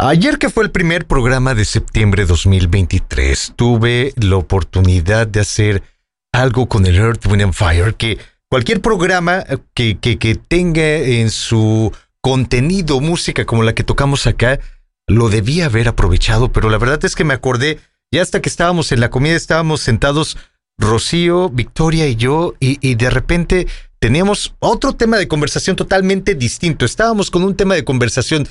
Ayer que fue el primer programa de septiembre de 2023, tuve la oportunidad de hacer algo con el Earth, Wind and Fire, que cualquier programa que, que, que tenga en su contenido música como la que tocamos acá, lo debía haber aprovechado, pero la verdad es que me acordé, ya hasta que estábamos en la comida, estábamos sentados Rocío, Victoria y yo, y, y de repente teníamos otro tema de conversación totalmente distinto. Estábamos con un tema de conversación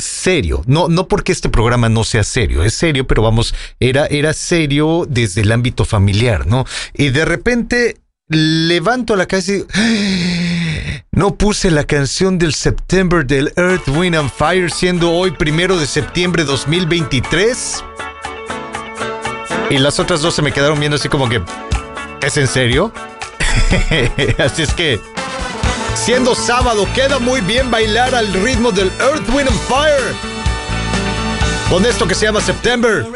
serio, no, no porque este programa no sea serio, es serio, pero vamos, era, era serio desde el ámbito familiar, ¿no? Y de repente levanto la cabeza y no puse la canción del September del Earth, Wind and Fire siendo hoy primero de septiembre 2023. Y las otras dos se me quedaron viendo así como que, ¿es en serio? así es que, siendo sábado, queda muy bien bailar al ritmo del Earth, Wind and Fire. Con esto que se llama September.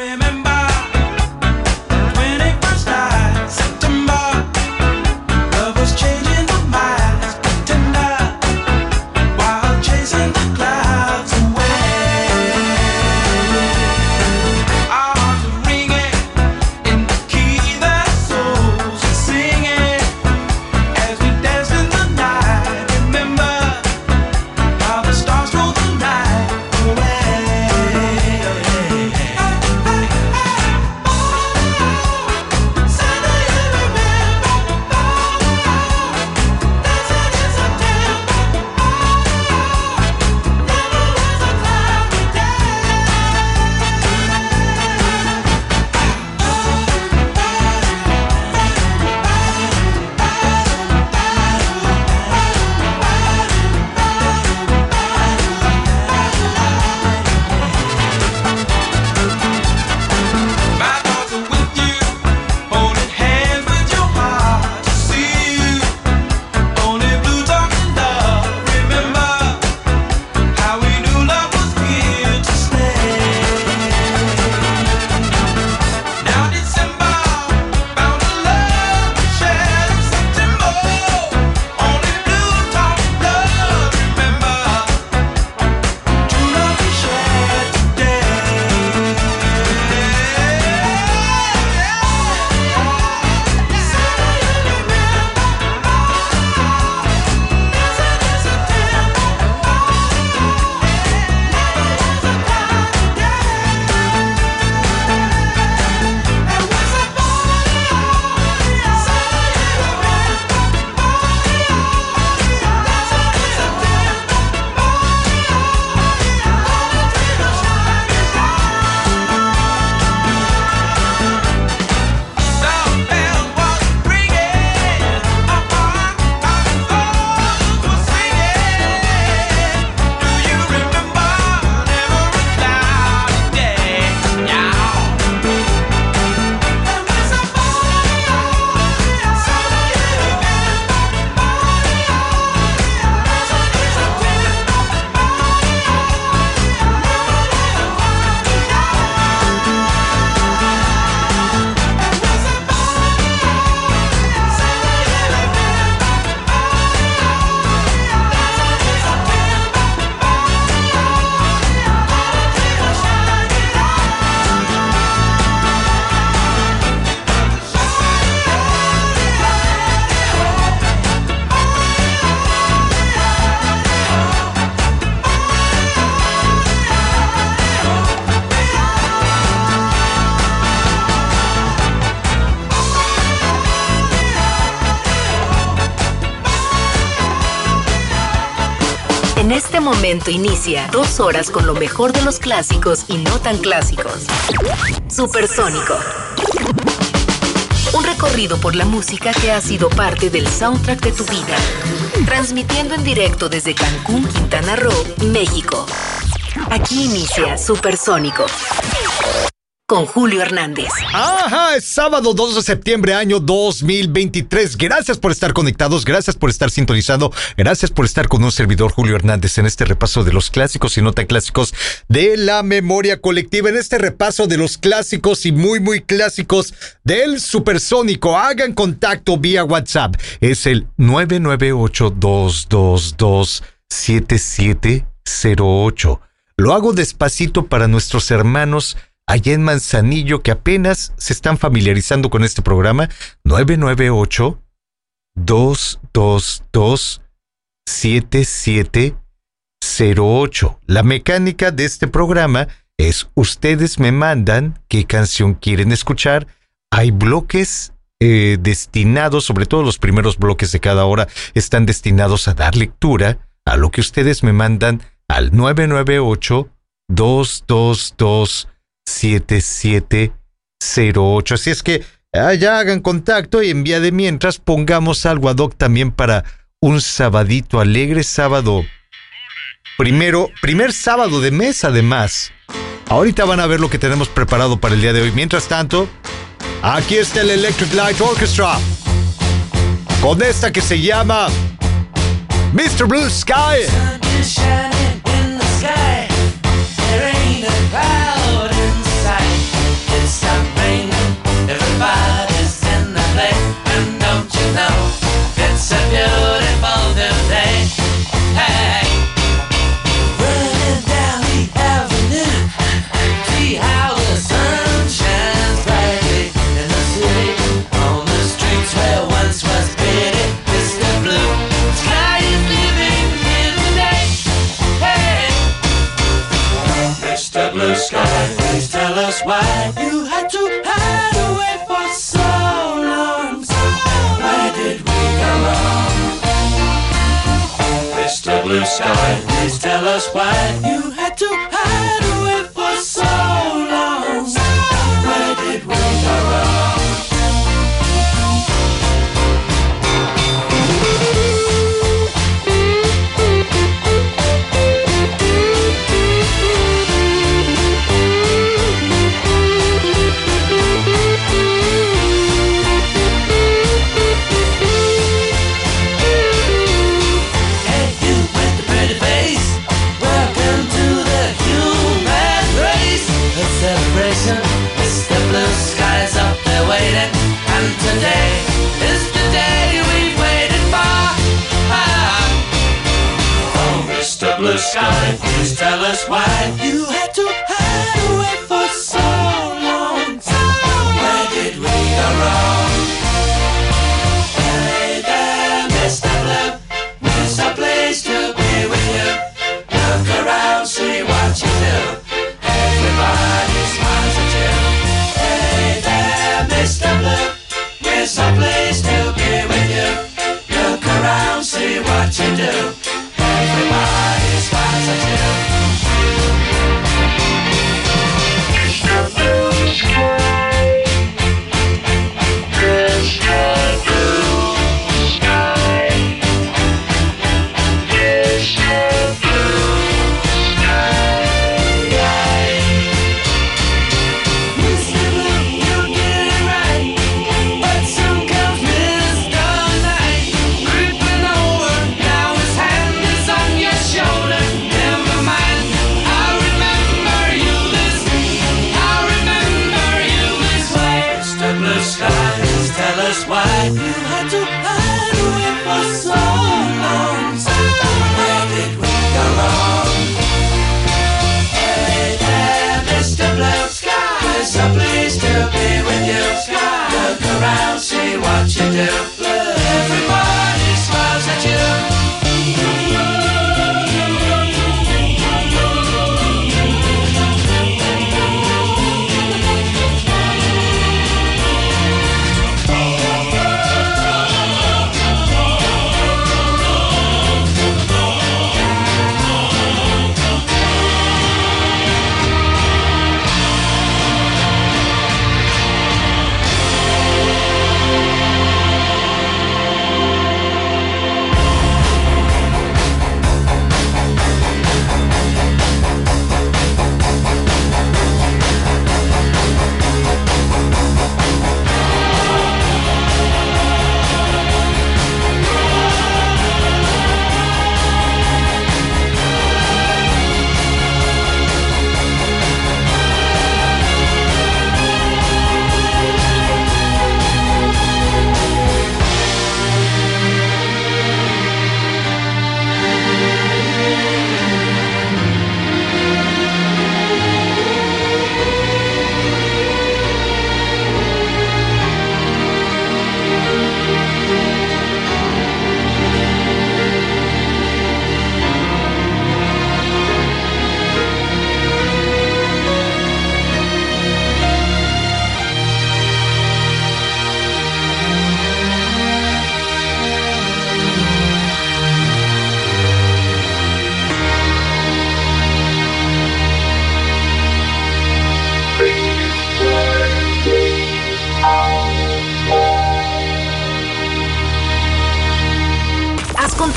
Momento inicia dos horas con lo mejor de los clásicos y no tan clásicos. Supersónico. Un recorrido por la música que ha sido parte del soundtrack de tu vida. Transmitiendo en directo desde Cancún, Quintana Roo, México. Aquí inicia Supersónico con Julio Hernández. Ajá, es sábado 2 de septiembre, año 2023. Gracias por estar conectados, gracias por estar sintonizando, gracias por estar con un servidor Julio Hernández en este repaso de los clásicos y no tan clásicos de la memoria colectiva, en este repaso de los clásicos y muy, muy clásicos del supersónico. Hagan contacto vía WhatsApp. Es el 998 222 7708 lo hago despacito para nuestros hermanos allá en Manzanillo que apenas se están familiarizando con este programa. 998 222 7708. La mecánica de este programa es ustedes me mandan qué canción quieren escuchar. Hay bloques eh, destinados, sobre todo los primeros bloques de cada hora, están destinados a dar lectura a lo que ustedes me mandan al 998-222-7708. Así es que allá hagan contacto y en vía de mientras pongamos algo ad hoc también para un sabadito alegre, sábado. Primero, primer sábado de mes además. Ahorita van a ver lo que tenemos preparado para el día de hoy. Mientras tanto, aquí está el Electric Light Orchestra. Con esta que se llama Mr. Blue Sky. Why you had to hide away for so long. Where did we go wrong? Mr. Blue Sky, please tell us why you had to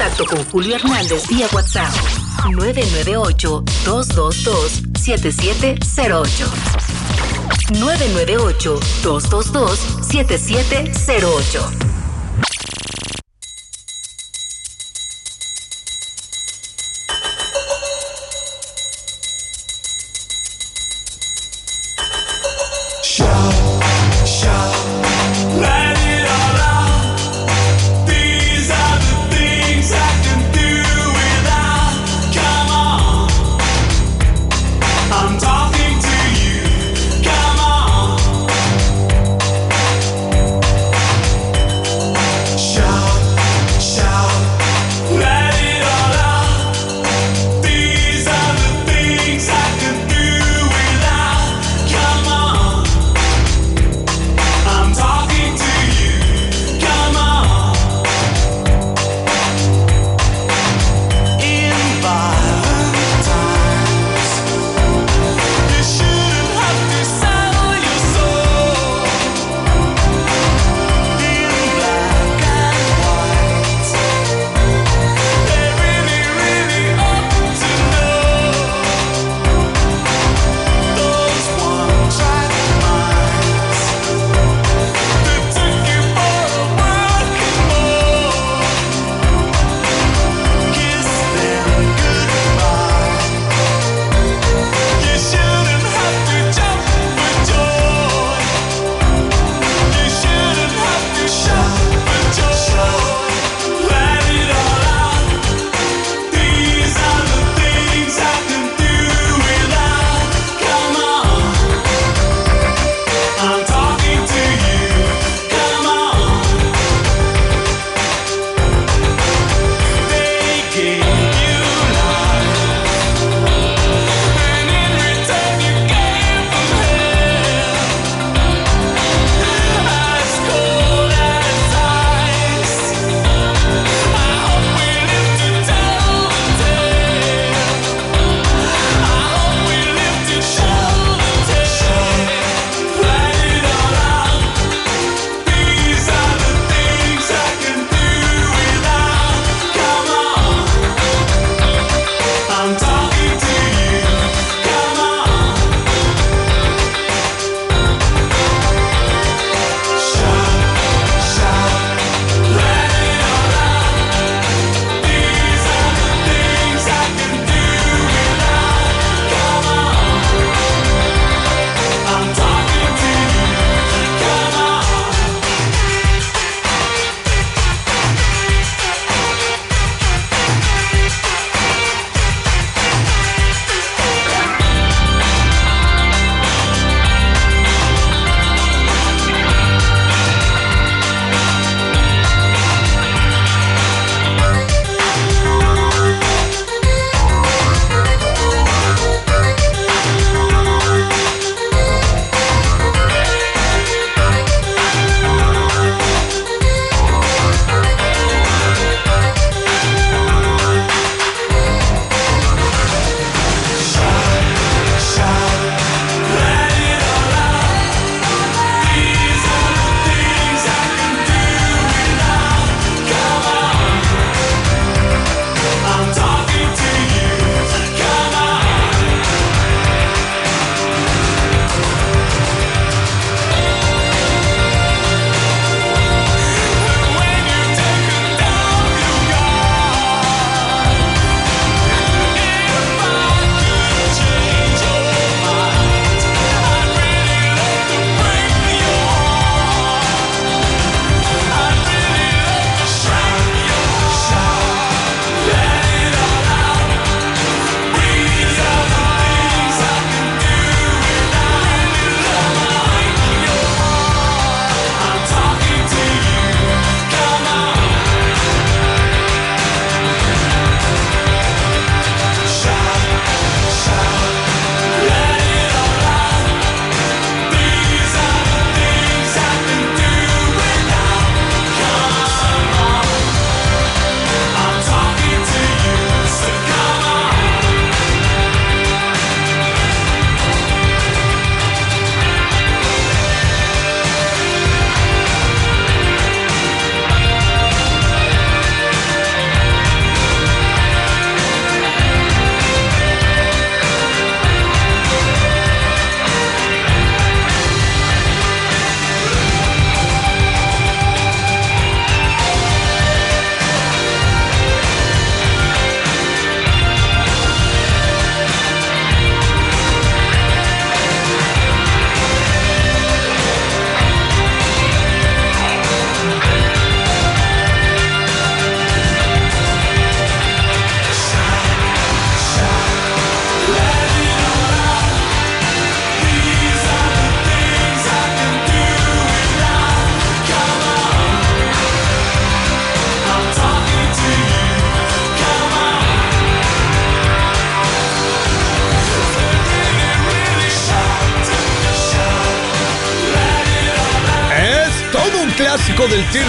contacto con Julio Hernández vía WhatsApp 998-222-7708. 998-222-7708.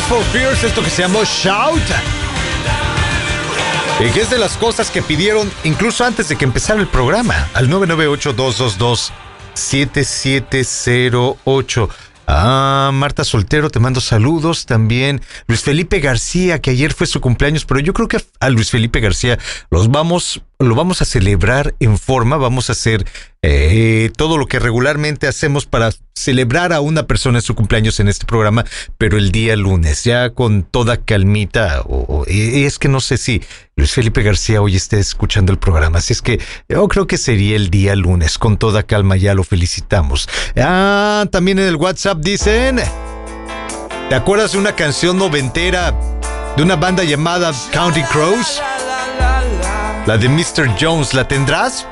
For Fears, esto que se llamó Shout. Y que es de las cosas que pidieron incluso antes de que empezara el programa, al 998-222-7708. Ah, Marta Soltero, te mando saludos también. Luis Felipe García, que ayer fue su cumpleaños, pero yo creo que a Luis Felipe García los vamos, lo vamos a celebrar en forma, vamos a hacer eh, todo lo que regularmente hacemos para celebrar a una persona en su cumpleaños en este programa, pero el día lunes, ya con toda calmita, o, es que no sé si Luis Felipe García hoy esté escuchando el programa, así es que yo creo que sería el día lunes, con toda calma ya lo felicitamos. Ah, también en el WhatsApp dicen, ¿te acuerdas de una canción noventera de una banda llamada County Crows? La de Mr. Jones, ¿la tendrás?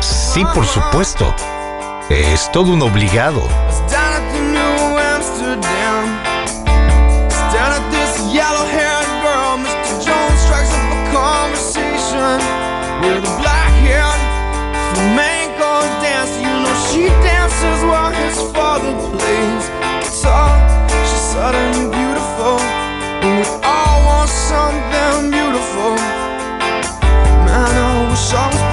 Sí, por supuesto. Es todo un obligado. father plays guitar. She's suddenly beautiful, something beautiful. Man, I wish I was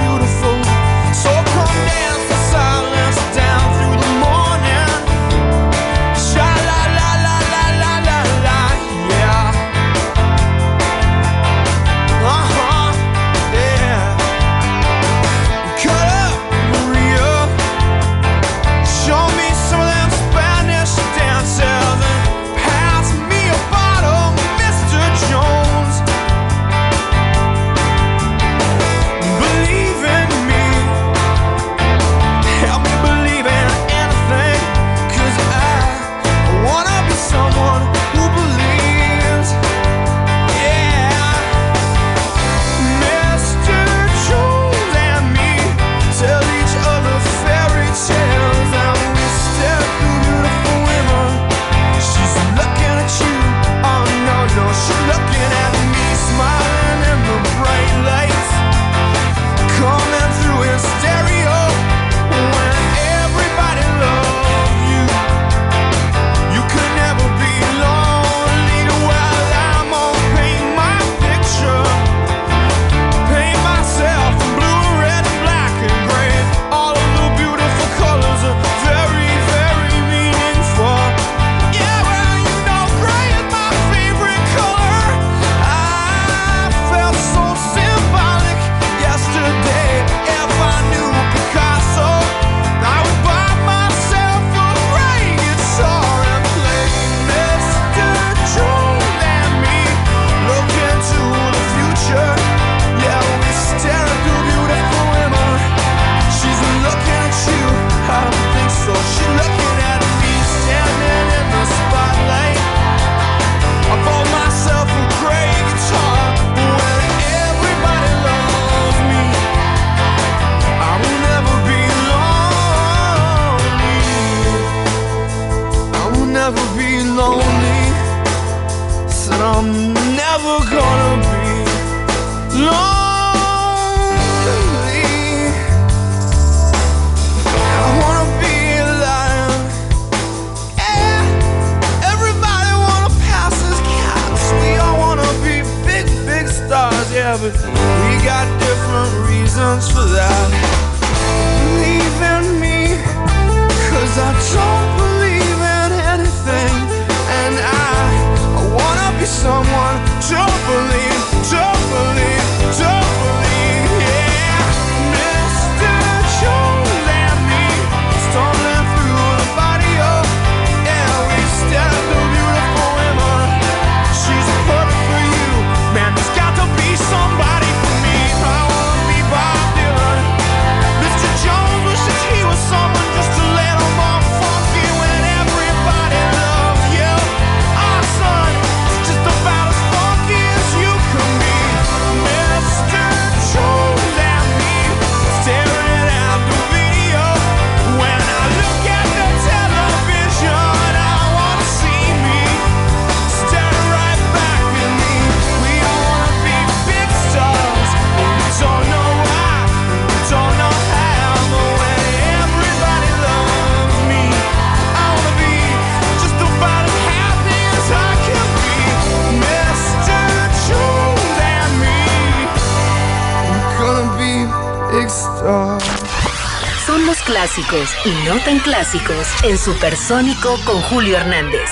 y no tan clásicos en Supersónico con Julio Hernández.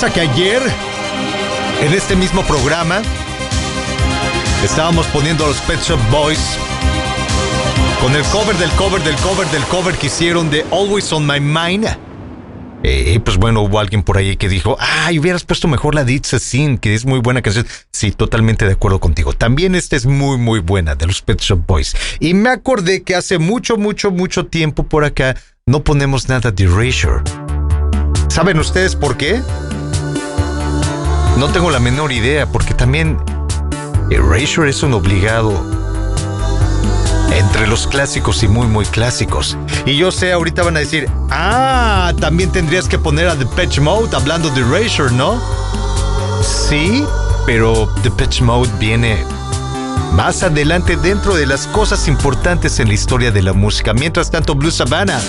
Pasa que ayer, en este mismo programa, estábamos poniendo a los Pet Shop Boys Con el cover del cover del cover del cover que hicieron de Always on My Mind. Eh, pues bueno, hubo alguien por ahí que dijo, ay, hubieras puesto mejor la a Sin, que es muy buena canción. Sí, totalmente de acuerdo contigo. También esta es muy, muy buena, de los Pet Shop Boys. Y me acordé que hace mucho, mucho, mucho tiempo por acá no ponemos nada de Erasure. ¿Saben ustedes por qué? No tengo la menor idea, porque también Erasure es un obligado entre los clásicos y muy muy clásicos. Y yo sé, ahorita van a decir, ah, también tendrías que poner a The Patch Mode hablando de Erasure, ¿no? Sí, pero The Patch Mode viene más adelante dentro de las cosas importantes en la historia de la música. Mientras tanto, Blue Savannah.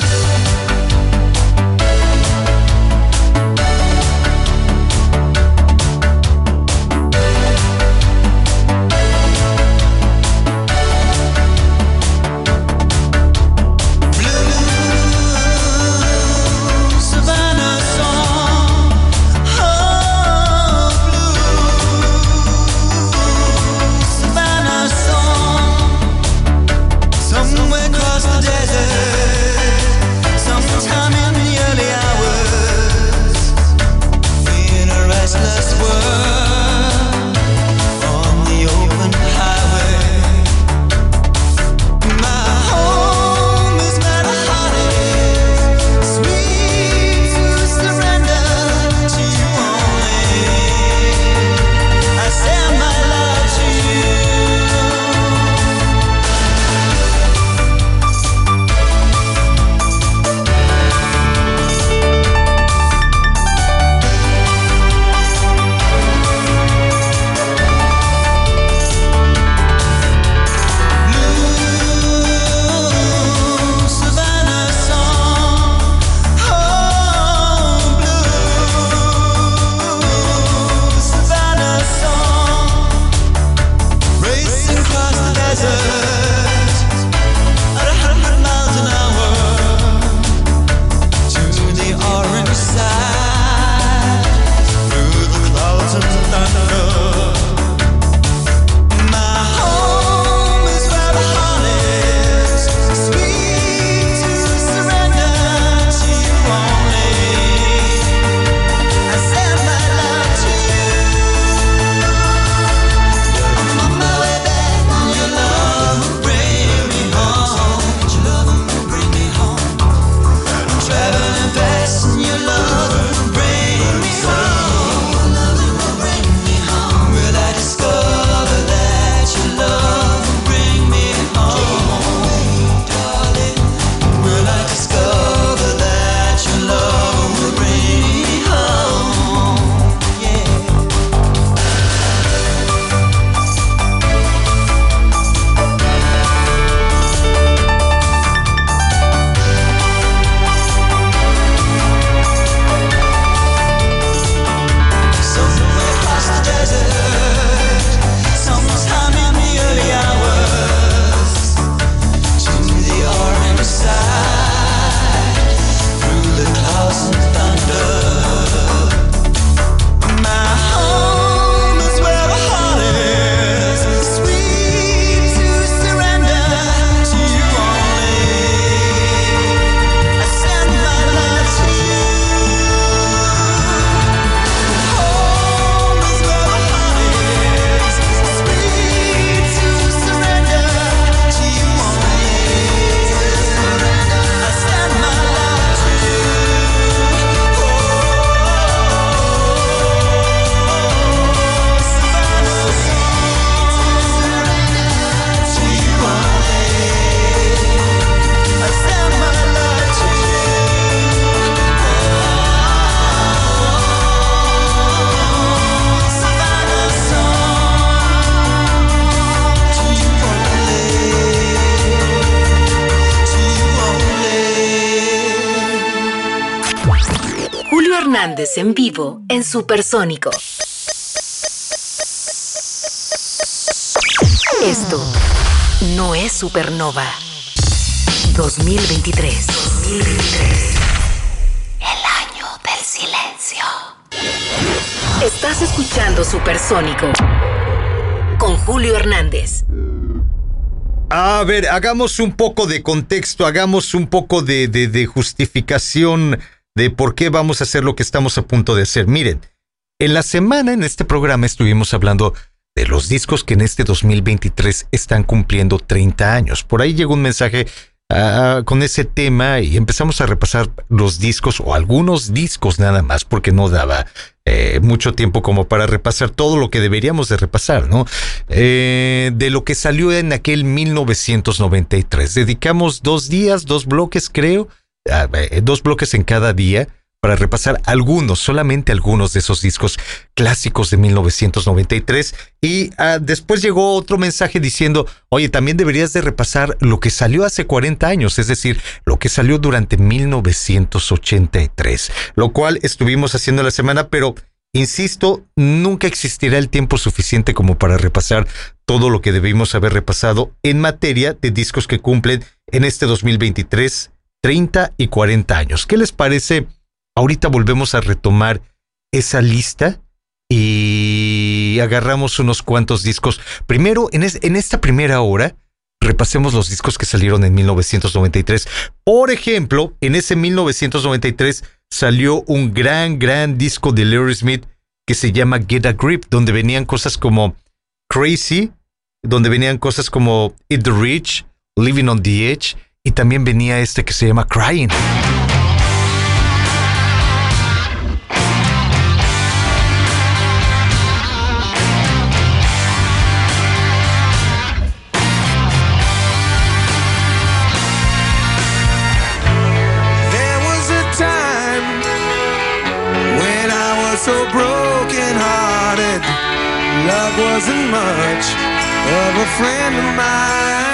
En vivo en Supersónico. Esto no es Supernova 2023. 2023. El año del silencio. Estás escuchando Supersónico con Julio Hernández. A ver, hagamos un poco de contexto, hagamos un poco de, de, justificación de por qué vamos a hacer lo que estamos a punto de hacer. Miren, en la semana en este programa estuvimos hablando de los discos que en este 2023 están cumpliendo 30 años. Por ahí llegó un mensaje Ah, con ese tema y empezamos a repasar los discos o algunos discos nada más porque no daba eh, mucho tiempo como para repasar todo lo que deberíamos de repasar, ¿no? Eh, de lo que salió en aquel 1993. Dedicamos dos días, dos bloques creo, ah, dos bloques en cada día para repasar algunos, solamente algunos de esos discos clásicos de 1993. Y ah, después llegó otro mensaje diciendo, oye, también deberías de repasar lo que salió hace 40 años, es decir, lo que salió durante 1983, lo cual estuvimos haciendo la semana, pero... Insisto, nunca existirá el tiempo suficiente como para repasar todo lo que debimos haber repasado en materia de discos que cumplen en este 2023 30 y 40 años. ¿Qué les parece ahorita volvemos a retomar esa lista y agarramos unos cuantos discos. Primero, en, esta primera hora, repasemos los discos que salieron en 1993. Por ejemplo, en ese 1993 salió un gran, gran disco de Larry Smith que se llama Get a Grip, donde venían cosas como Crazy, donde venían cosas como Eat the Rich, Living on the Edge, y también venía este que se llama Crying. There was a time when I was so broken. Love wasn't much of a friend of mine.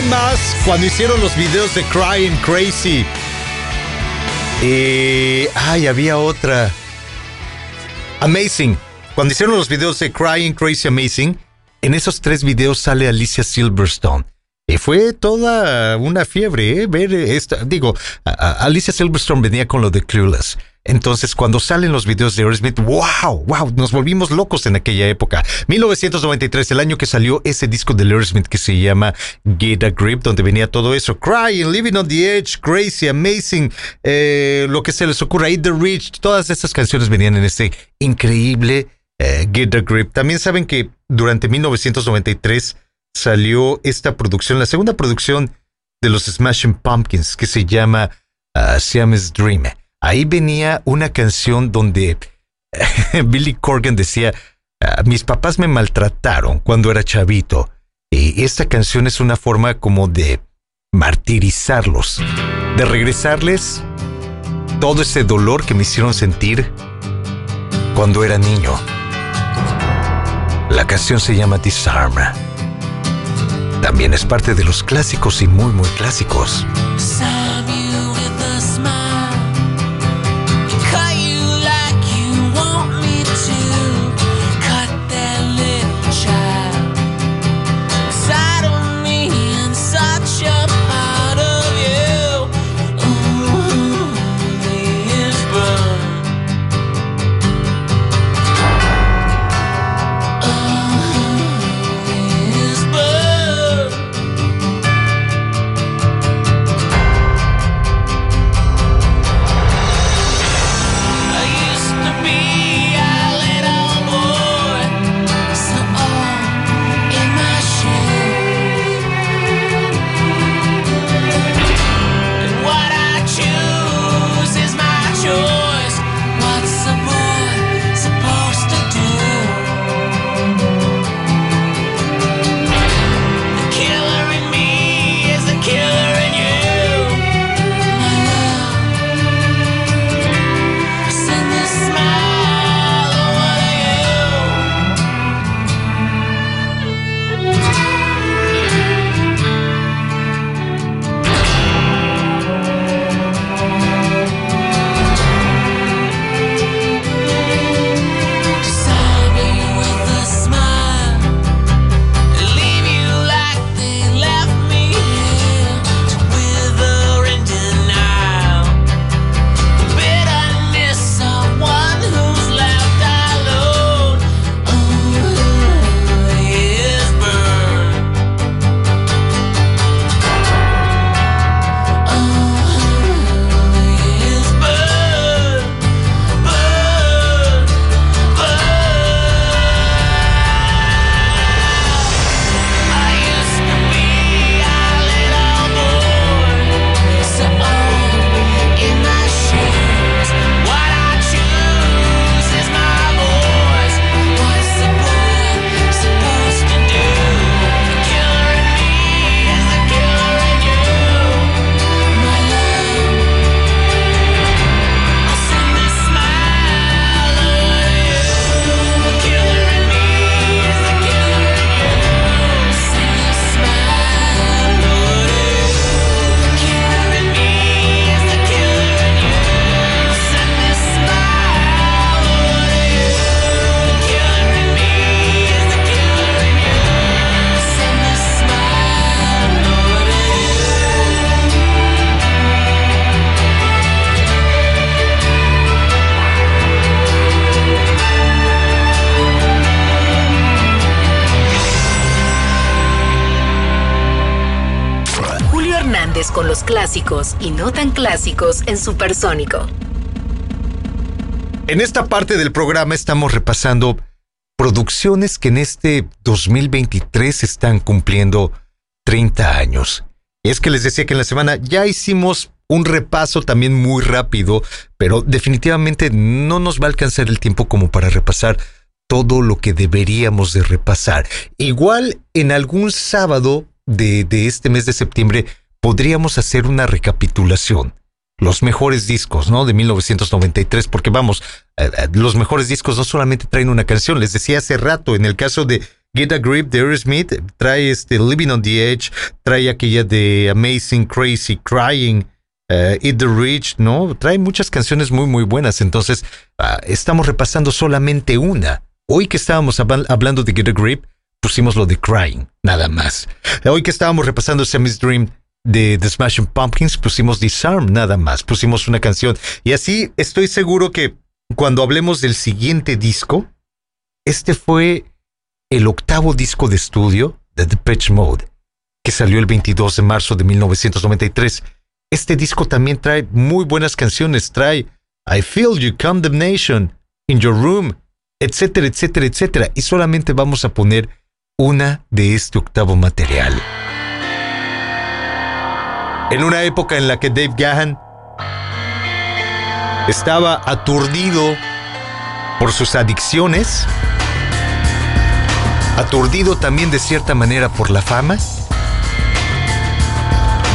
Además, cuando hicieron los videos de Crying Crazy, eh, ay, había otra. Amazing. Cuando hicieron los videos de Crying Crazy Amazing, en esos tres videos sale Alicia Silverstone. Y fue toda una fiebre, ¿eh? Ver esta. Digo, Alicia Silverstone venía con lo de Clueless. Entonces, cuando salen los videos de Aerosmith, wow, wow, nos volvimos locos en aquella época. 1993, el año que salió ese disco de Aerosmith que se llama Get a Grip, donde venía todo eso. Crying, Living on the Edge, Crazy, Amazing, eh, lo que se les ocurra, Eat the Rich, todas estas canciones venían en este increíble eh, Get a Grip. También saben que durante 1993 salió esta producción, la segunda producción de los Smashing Pumpkins, que se llama uh, Siamese Dream ahí venía una canción donde Billy Corgan decía, ah, mis papás me maltrataron cuando era chavito. Y esta canción es una forma como de martirizarlos, de regresarles todo ese dolor que me hicieron sentir cuando era niño. La canción se llama Disarm. También es parte de los clásicos y muy, muy clásicos. Y no tan clásicos en Supersónico. En esta parte del programa estamos repasando producciones que en este 2023 están cumpliendo 30 años. Es que les decía que en la semana ya hicimos un repaso también muy rápido, pero definitivamente no nos va a alcanzar el tiempo como para repasar todo lo que deberíamos de repasar. Igual en algún sábado de este mes de septiembre podríamos hacer una recapitulación. Los mejores discos, ¿no? De 1993, porque vamos, eh, eh, los mejores discos no solamente traen una canción, les decía hace rato, en el caso de Get a Grip de Aerosmith, trae este Living on the Edge, trae aquella de Amazing Crazy Crying, uh, Eat the Rich, ¿no? Trae muchas canciones muy, muy buenas. Entonces, uh, estamos repasando solamente una. Hoy que estábamos hablando de Get a Grip, pusimos lo de Crying, nada más. Hoy que estábamos repasando Sammy's Dream de The Smashing Pumpkins, pusimos Disarm, nada más. Pusimos una canción. Y así estoy seguro que cuando hablemos del siguiente disco, este fue el octavo disco de estudio de The Pitch Mode, que salió el 22 de marzo de 1993. Este disco también trae muy buenas canciones, trae I Feel You Condemnation, In Your Room, etcétera, etcétera, etcétera. Y solamente vamos a poner una de este octavo material. En una época en la que Dave Gahan estaba aturdido por sus adicciones, aturdido también de cierta manera por la fama,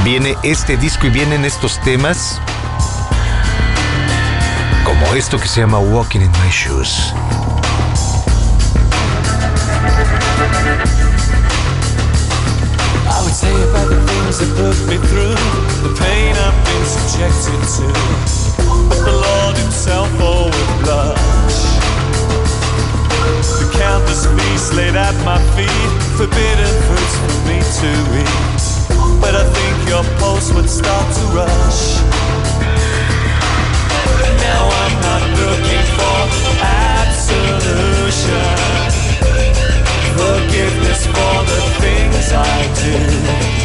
viene este disco y vienen estos temas como esto que se llama Walking in My Shoes. Things that put me through, the pain I've been subjected to. But the Lord Himself, oh, would blush. The countless feasts laid at my feet, forbidden fruits for me to eat. But I think your pulse would start to rush. Now I'm not looking for absolution forgiveness for the things I do.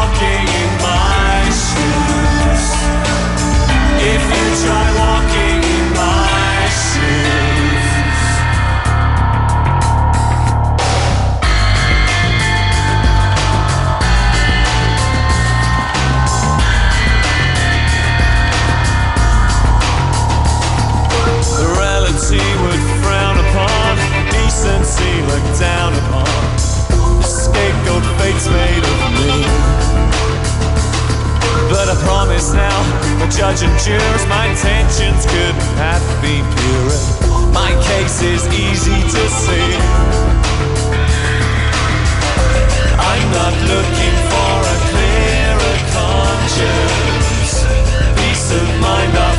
decency look down upon. The scapegoat fate's made of me. But I promise now, the judge and jurors, my intentions couldn't have been purer. My case is easy to see. I'm not looking for a clearer conscience, peace of mind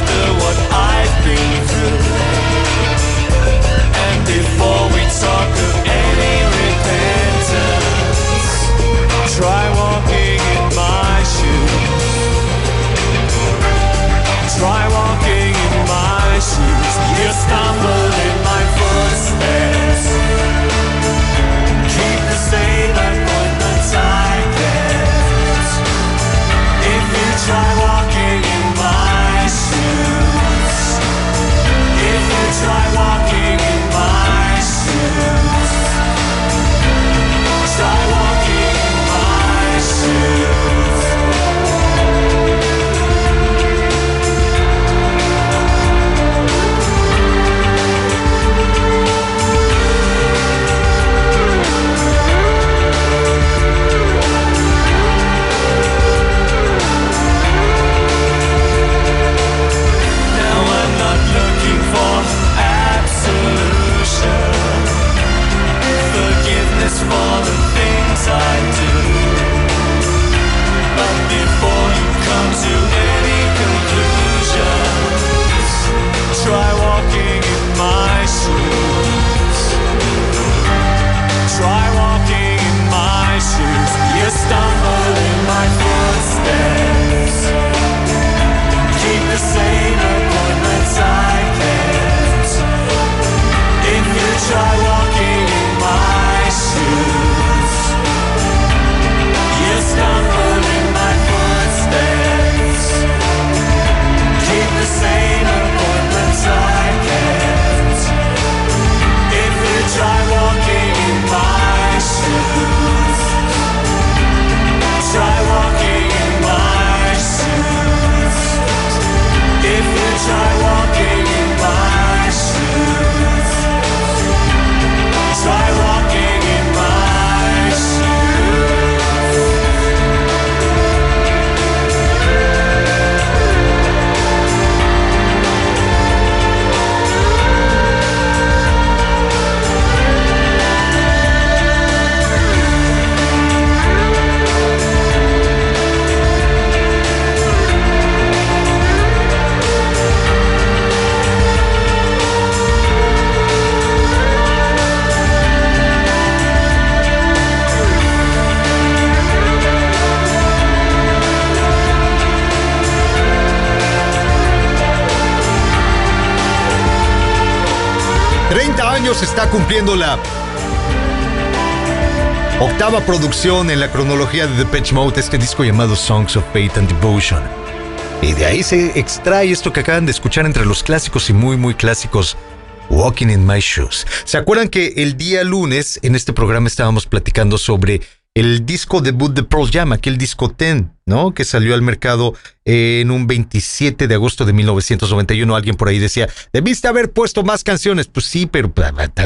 la octava producción en la cronología de Pitch Mode, este disco llamado Songs of Faith and Devotion. Y de ahí se extrae esto que acaban de escuchar entre los clásicos y muy, muy clásicos. Walking in My Shoes. ¿Se acuerdan que el día lunes en este programa estábamos platicando sobre el disco debut de Pearl Jam, aquel disco Ten, ¿no? Que salió al mercado en un 27 de agosto de 1991. Alguien por ahí decía, debiste haber puesto más canciones. Pues sí, pero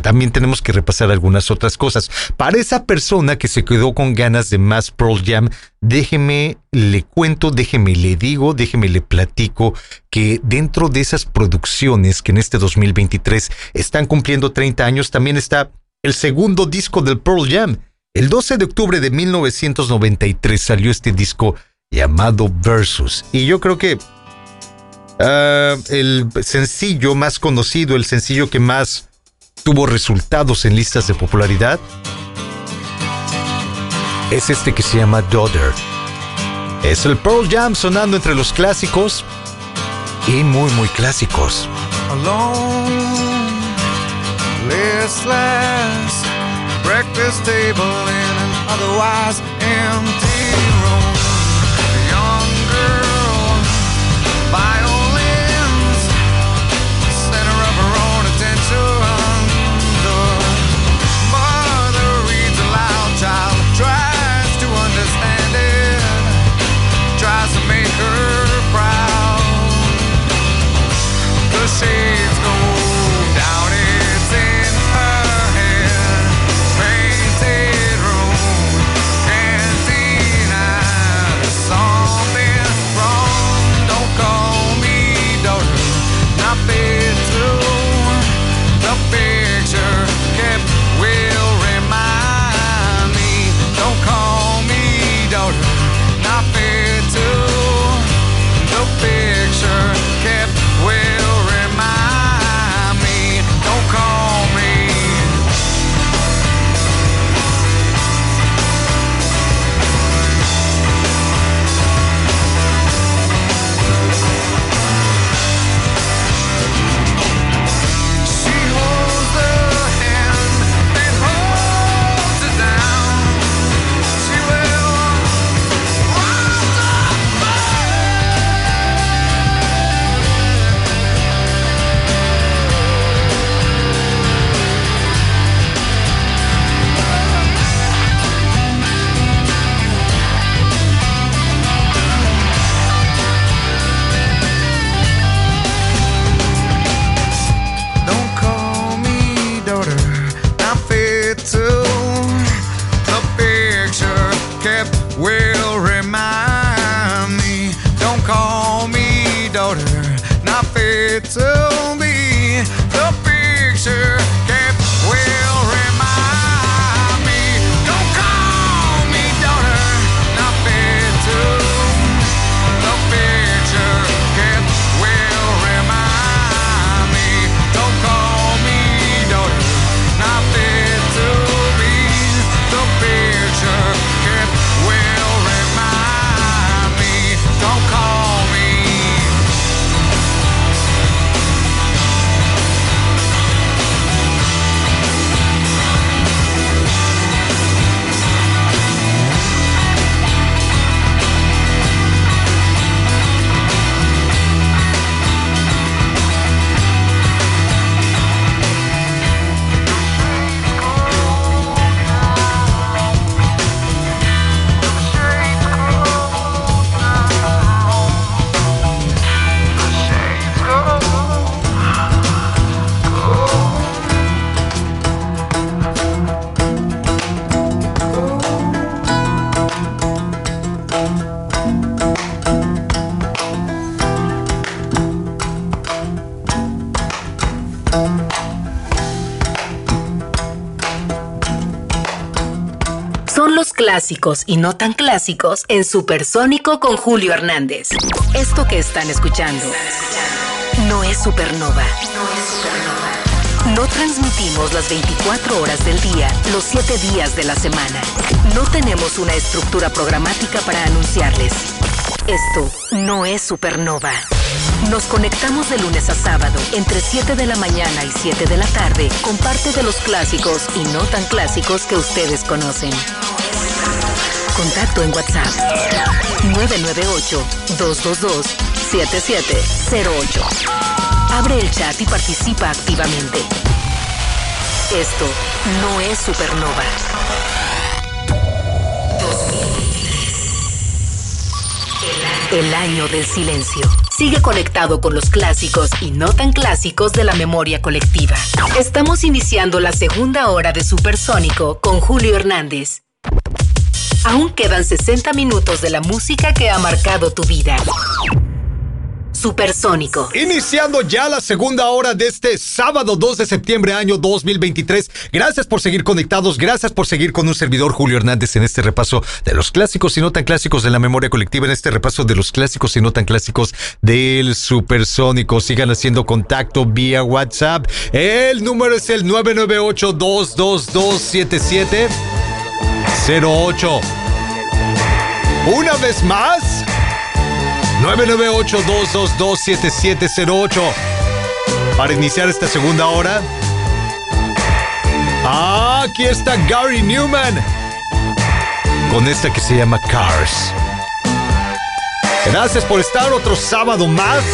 también tenemos que repasar algunas otras cosas. Para esa persona que se quedó con ganas de más Pearl Jam, déjeme le cuento, déjeme le digo, déjeme le platico que dentro de esas producciones que en este 2023 están cumpliendo 30 años, también está el segundo disco del Pearl Jam el 12 de octubre de 1993 salió este disco llamado Versus. Y yo creo que ah, el sencillo más conocido, el sencillo que más tuvo resultados en listas de popularidad, es este que se llama Daughter. Es el Pearl Jam sonando entre los clásicos y muy, muy clásicos. breakfast sir. Clásicos y no tan clásicos en Supersónico con Julio Hernández. Esto que están escuchando no es Supernova. No transmitimos las 24 horas del día, los 7 días de la semana. No tenemos una estructura programática para anunciarles. Esto no es Supernova. Nos conectamos de lunes a sábado, entre 7 de la mañana y 7 de la tarde, con parte de los clásicos y no tan clásicos que ustedes conocen. Contacto en WhatsApp 998-222-7708. Abre el chat y participa activamente. Esto no es Supernova. El año del silencio. Sigue conectado con los clásicos y no tan clásicos de la memoria colectiva. Estamos iniciando la segunda hora de Supersónico con Julio Hernández. Aún quedan 60 minutos de la música que ha marcado tu vida. Supersónico. Iniciando ya la segunda hora de este sábado 2 de septiembre año 2023. Gracias por seguir conectados, gracias por seguir con un servidor Julio Hernández en este repaso de los clásicos y no tan clásicos de la memoria colectiva, en este repaso de los clásicos y no tan clásicos del Supersónico. Sigan haciendo contacto vía WhatsApp. El número es el 998 222 7708 Una vez más. 998-222-7708. Para iniciar esta segunda hora. Ah, aquí está Gary Newman. Con esta que se llama Cars. Gracias por estar otro sábado más.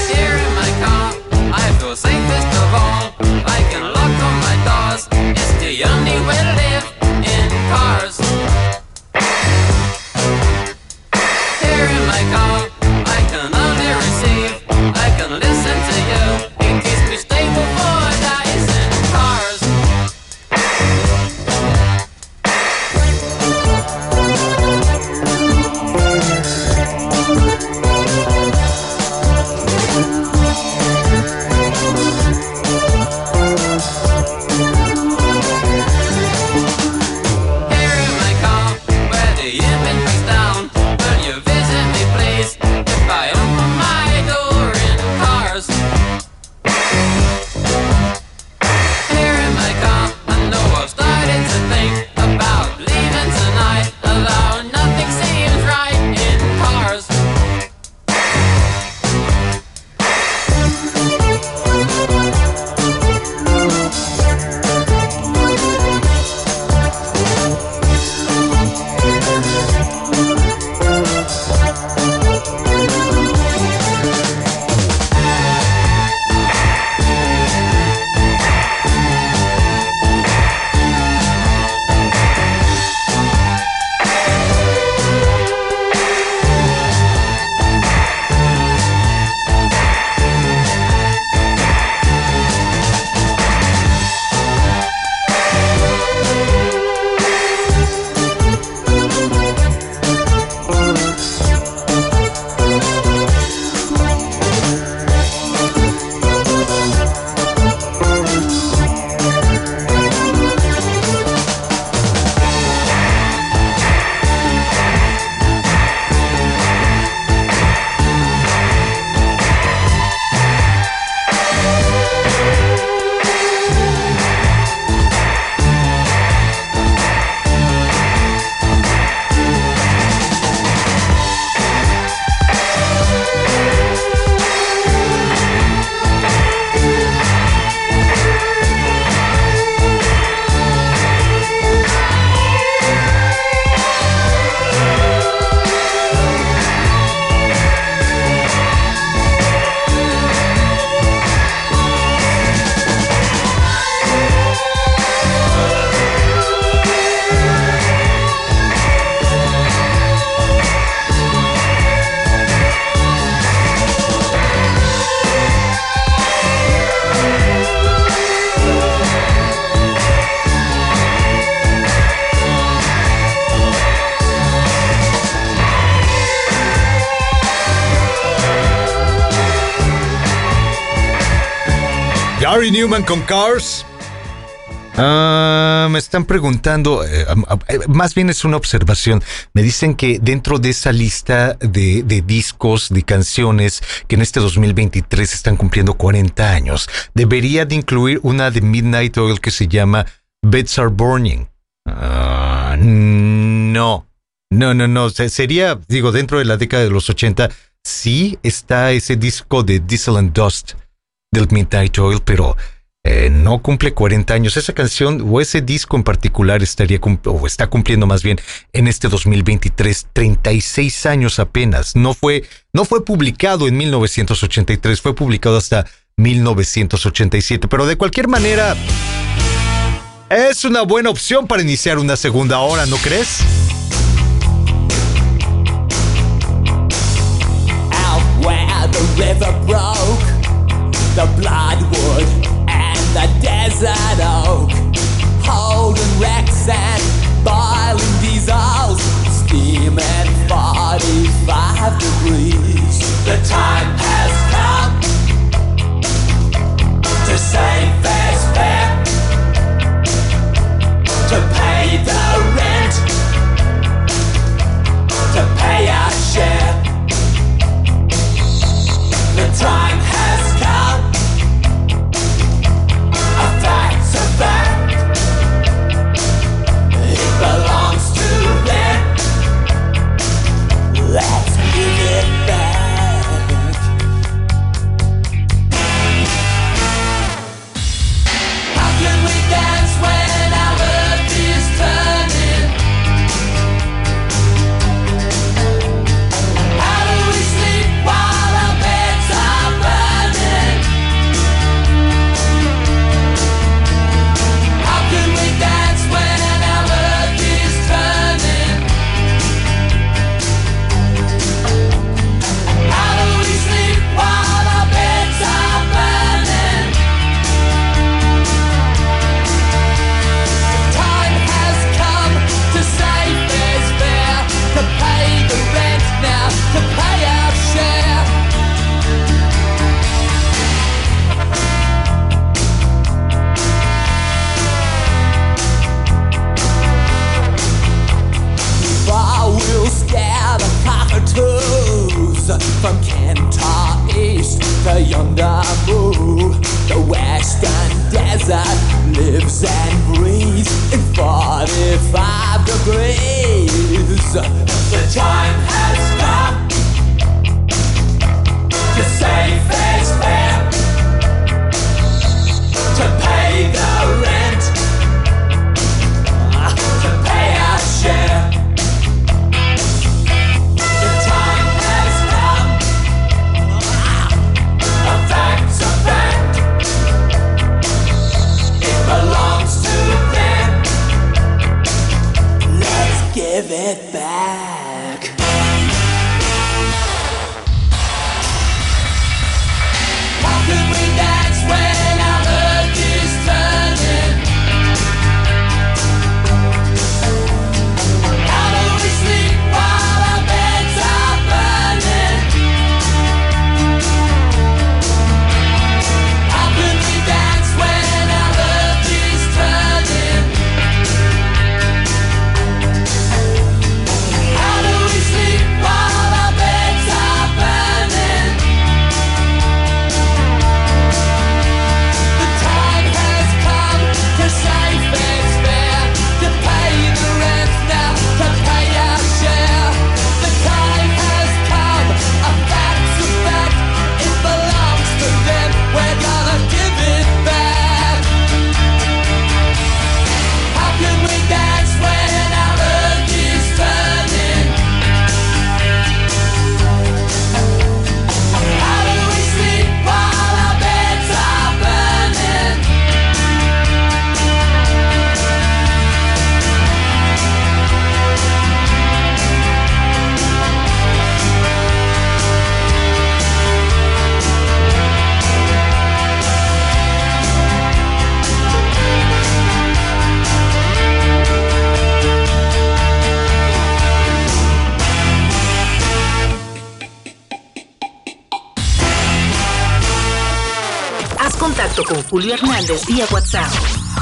Con Cars? Ah, me están preguntando, eh, eh, más bien es una observación. Me dicen que dentro de esa lista de, discos, de canciones que en este 2023 están cumpliendo 40 años, debería de incluir una de Midnight Oil que se llama Beds Are Burning. Ah, no, no, no, no. Sería, digo, dentro de la década de los 80, sí está ese disco de Diesel and Dust del Midnight Oil, pero eh, no cumple 40 años. Esa canción o ese disco en particular estaría o está cumpliendo más bien en este 2023 36 años apenas. No fue no fue publicado en 1983, fue publicado hasta 1987, pero de cualquier manera es una buena opción para iniciar una segunda hora, ¿no crees? Where the river broke, the. the desert oak, holding wrecks and boiling diesels, steam at 45 degrees. The time has come to save fast back, to pay the rent, to pay our share. The time Julio Hernández vía WhatsApp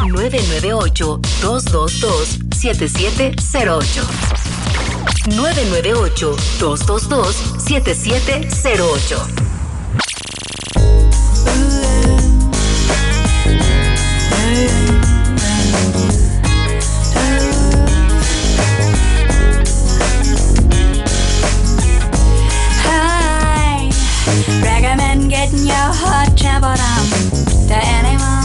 998-222-7708. 998-222-7708. Recommend getting your heart trampled on. the animal.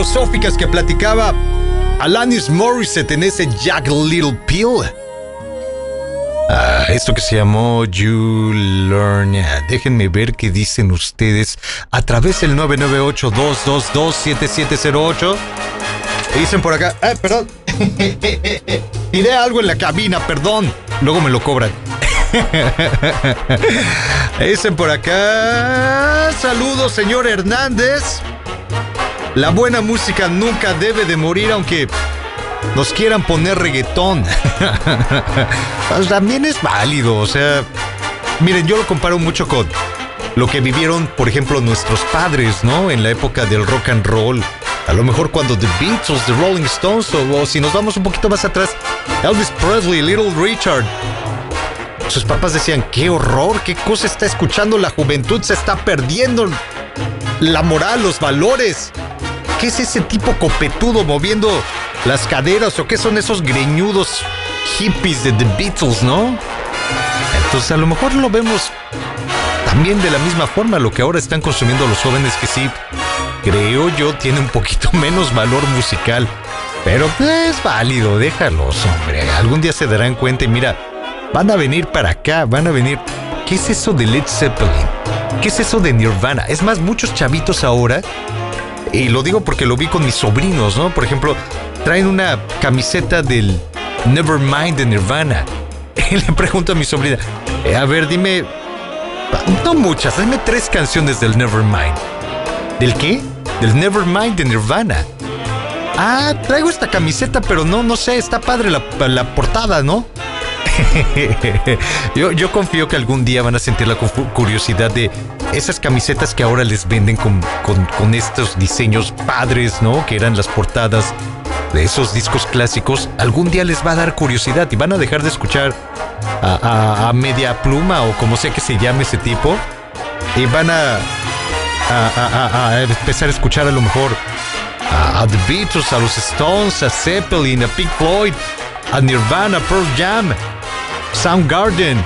Filosóficas que platicaba Alanis Morissette en ese Jack Little Pill. Ah, esto que se llamó You Learn. Déjenme ver qué dicen ustedes a través del 998-222-7708. Dicen por acá, eh, perdón. Tiré algo en la cabina, perdón. Luego me lo cobran. Dicen por acá. Saludos, señor Hernández. La buena música nunca debe de morir, aunque nos quieran poner reggaetón. pues también es válido, o sea, miren, yo lo comparo mucho con lo que vivieron, por ejemplo, nuestros padres, ¿no? En la época del rock and roll. A lo mejor cuando The Beatles, The Rolling Stones, o, si nos vamos un poquito más atrás, Elvis Presley, Little Richard. Sus papás decían, qué horror, qué cosa está escuchando la juventud, se está perdiendo la moral, los valores. ¿Qué es ese tipo copetudo moviendo las caderas o qué son esos greñudos hippies de The Beatles, no? Entonces a lo mejor lo vemos también de la misma forma lo que ahora están consumiendo los jóvenes que sí, creo yo, tiene un poquito menos valor musical. Pero es válido, déjalos, hombre. Algún día se darán cuenta y mira, van a venir para acá, van a venir. ¿Qué es eso de Led Zeppelin? ¿Qué es eso de Nirvana? Es más, muchos chavitos ahora, y lo digo porque lo vi con mis sobrinos, ¿no? Por ejemplo, traen una camiseta del Nevermind de Nirvana. Y le pregunto a mi sobrina, eh, a ver, dime, no muchas, dime tres canciones del Nevermind. ¿Del qué? Del Nevermind de Nirvana. Ah, traigo esta camiseta, pero no, no sé, está padre la, la portada, ¿no? yo, yo confío que algún día van a sentir la curiosidad de esas camisetas que ahora les venden con, estos diseños padres, ¿no? Que eran las portadas de esos discos clásicos, algún día les va a dar curiosidad y van a dejar de escuchar a, media pluma o como sea que se llame ese tipo y van a, a, empezar a escuchar a lo mejor a, The Beatles, a los Stones, a Zeppelin, a Pink Floyd, a Nirvana, Pearl Jam, Soundgarden,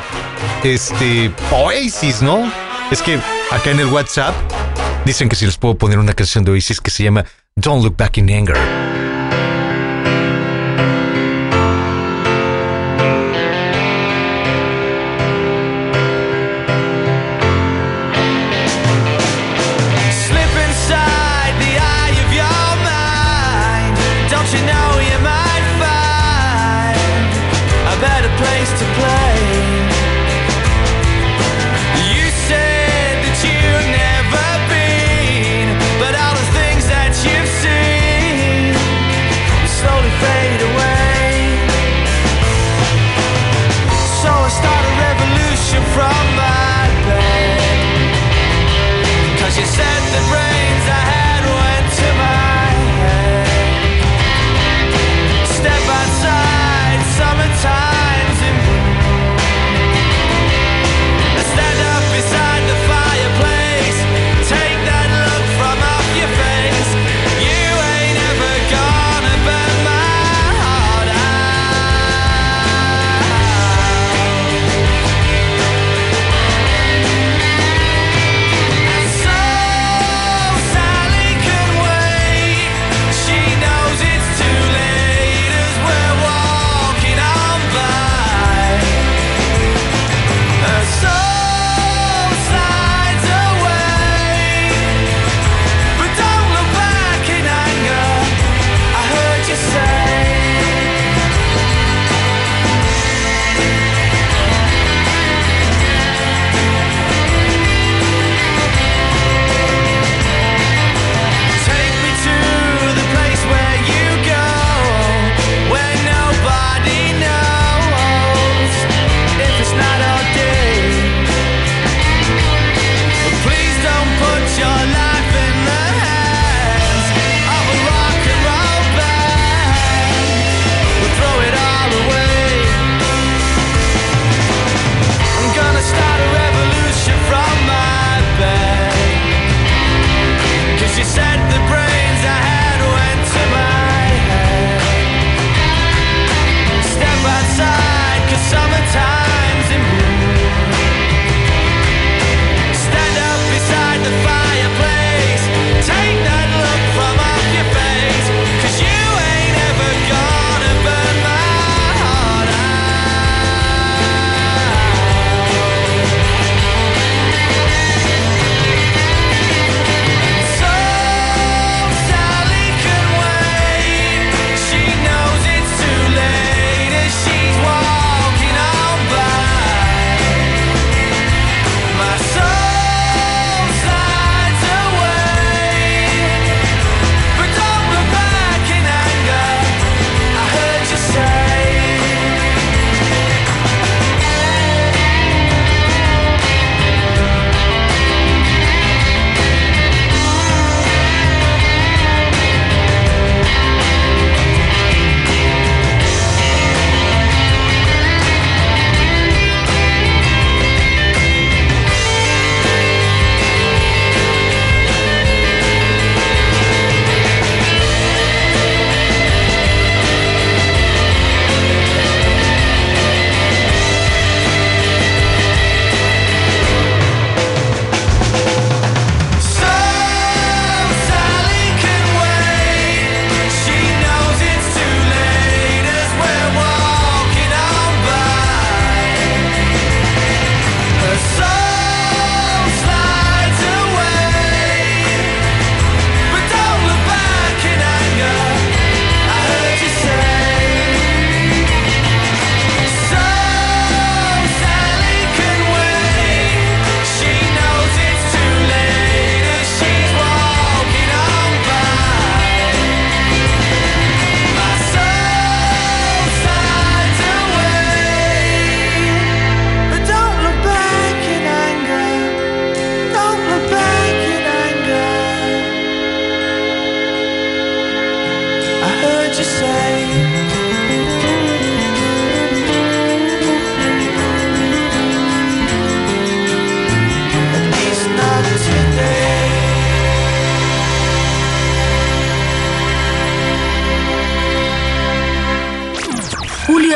este, Oasis, ¿no? Es que acá en el WhatsApp dicen que si les puedo poner una canción de Oasis que se llama Don't Look Back in Anger.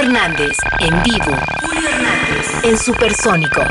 Hernández, en vivo. Julio Hernández, en Supersónico.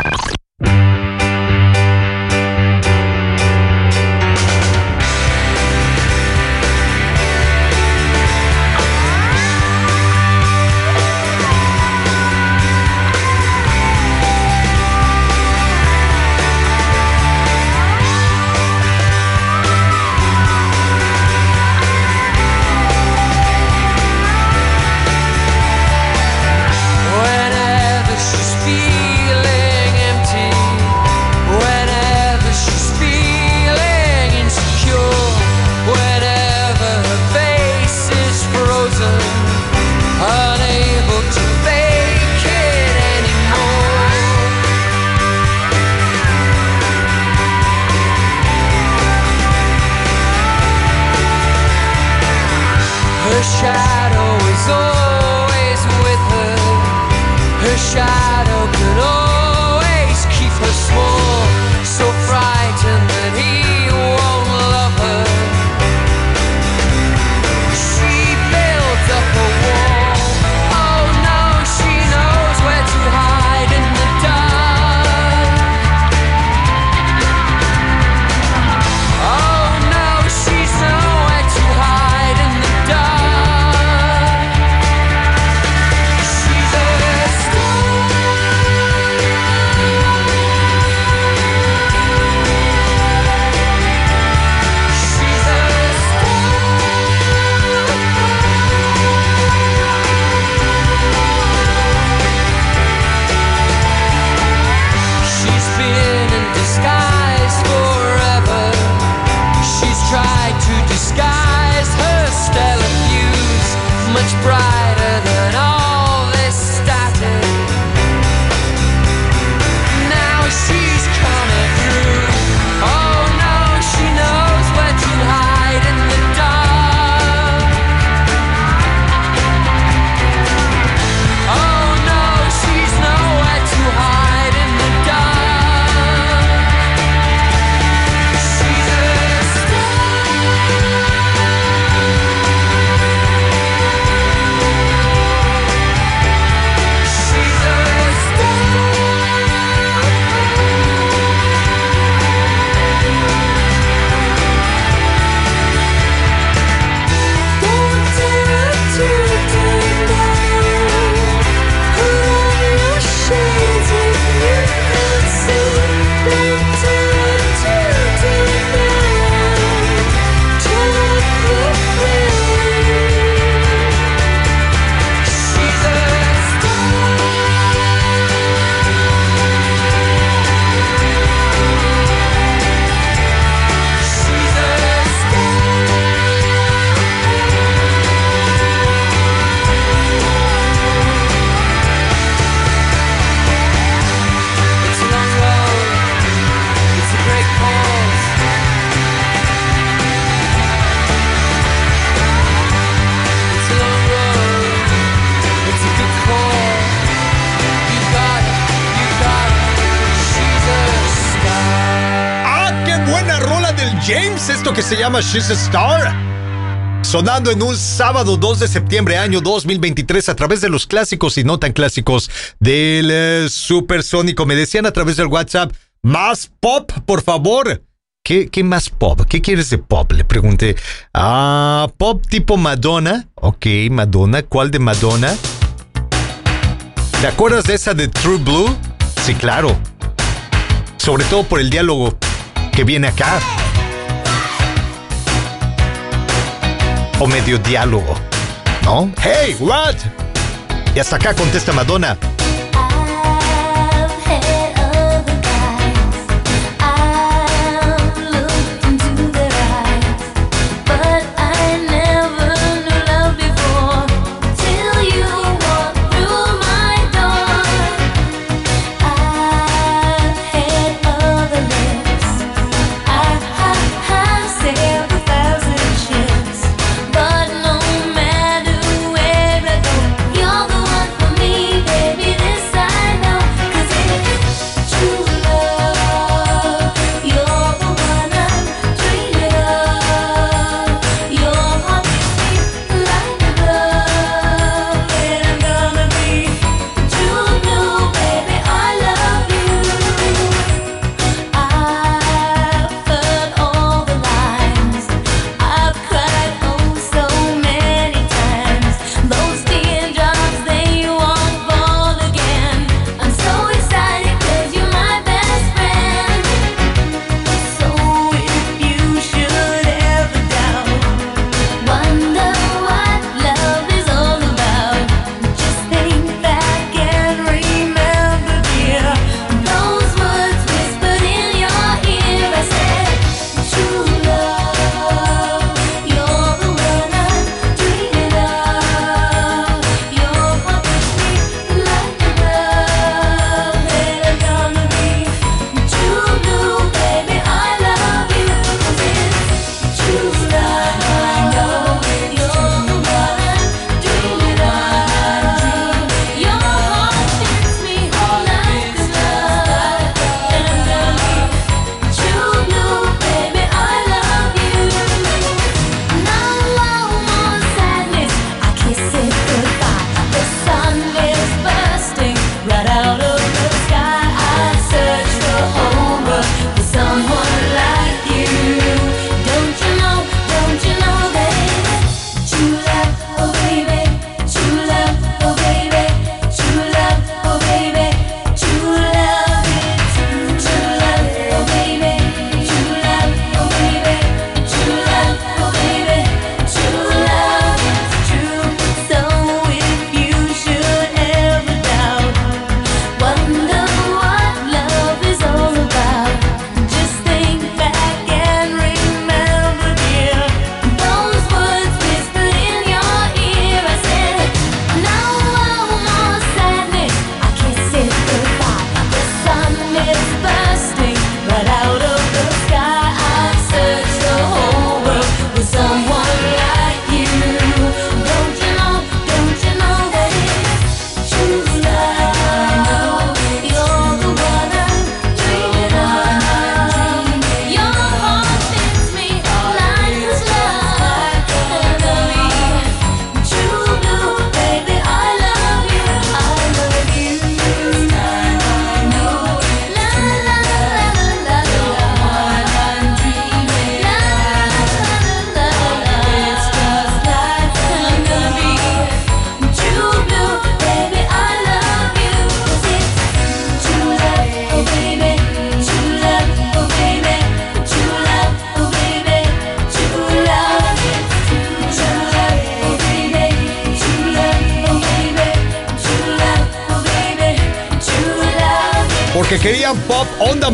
Que se llama She's a Star. Sonando en un sábado 2 de septiembre año 2023 a través de los clásicos y no tan clásicos del eh, Supersónico. Me decían a través del WhatsApp, más pop, por favor. ¿Qué, ¿Qué, más pop? ¿Qué quieres de pop? Le pregunté. Ah, pop tipo Madonna. Ok, Madonna. ¿Cuál de Madonna? ¿Te acuerdas de esa de True Blue? Sí, claro. Sobre todo por el diálogo que viene acá. O medio diálogo. ¿No? Hey, what? Y hasta acá contesta Madonna.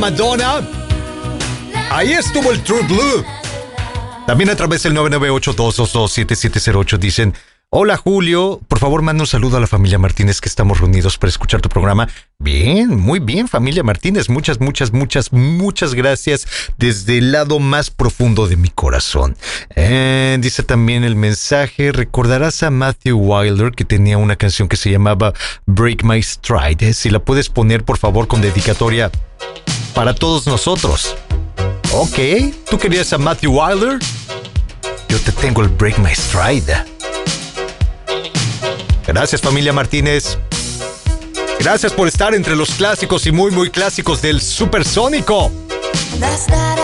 Madonna. Ahí estuvo el True Blue. También a través del 998-222-7708 dicen, Hola Julio, por favor manda un saludo a la familia Martínez que estamos reunidos para escuchar tu programa. Bien, muy bien familia Martínez, muchas, muchas, muchas, muchas gracias desde el lado más profundo de mi corazón. Eh, dice también el mensaje, recordarás a Matthew Wilder que tenía una canción que se llamaba Break My Stride. Eh, si la puedes poner por favor con dedicatoria para todos nosotros. Ok, ¿tú querías a Matthew Wilder? Yo te tengo el Break My Stride. Gracias familia Martínez. Gracias por estar entre los clásicos y muy muy clásicos del Supersónico. Last I.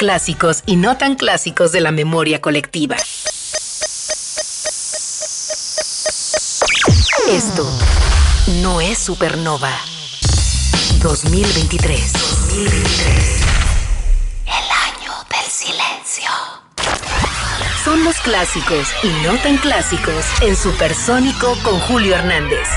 clásicos y no tan clásicos de la memoria colectiva. Esto no es Supernova 2023. 2023. El año del silencio. Son los clásicos y no tan clásicos en Supersónico con Julio Hernández.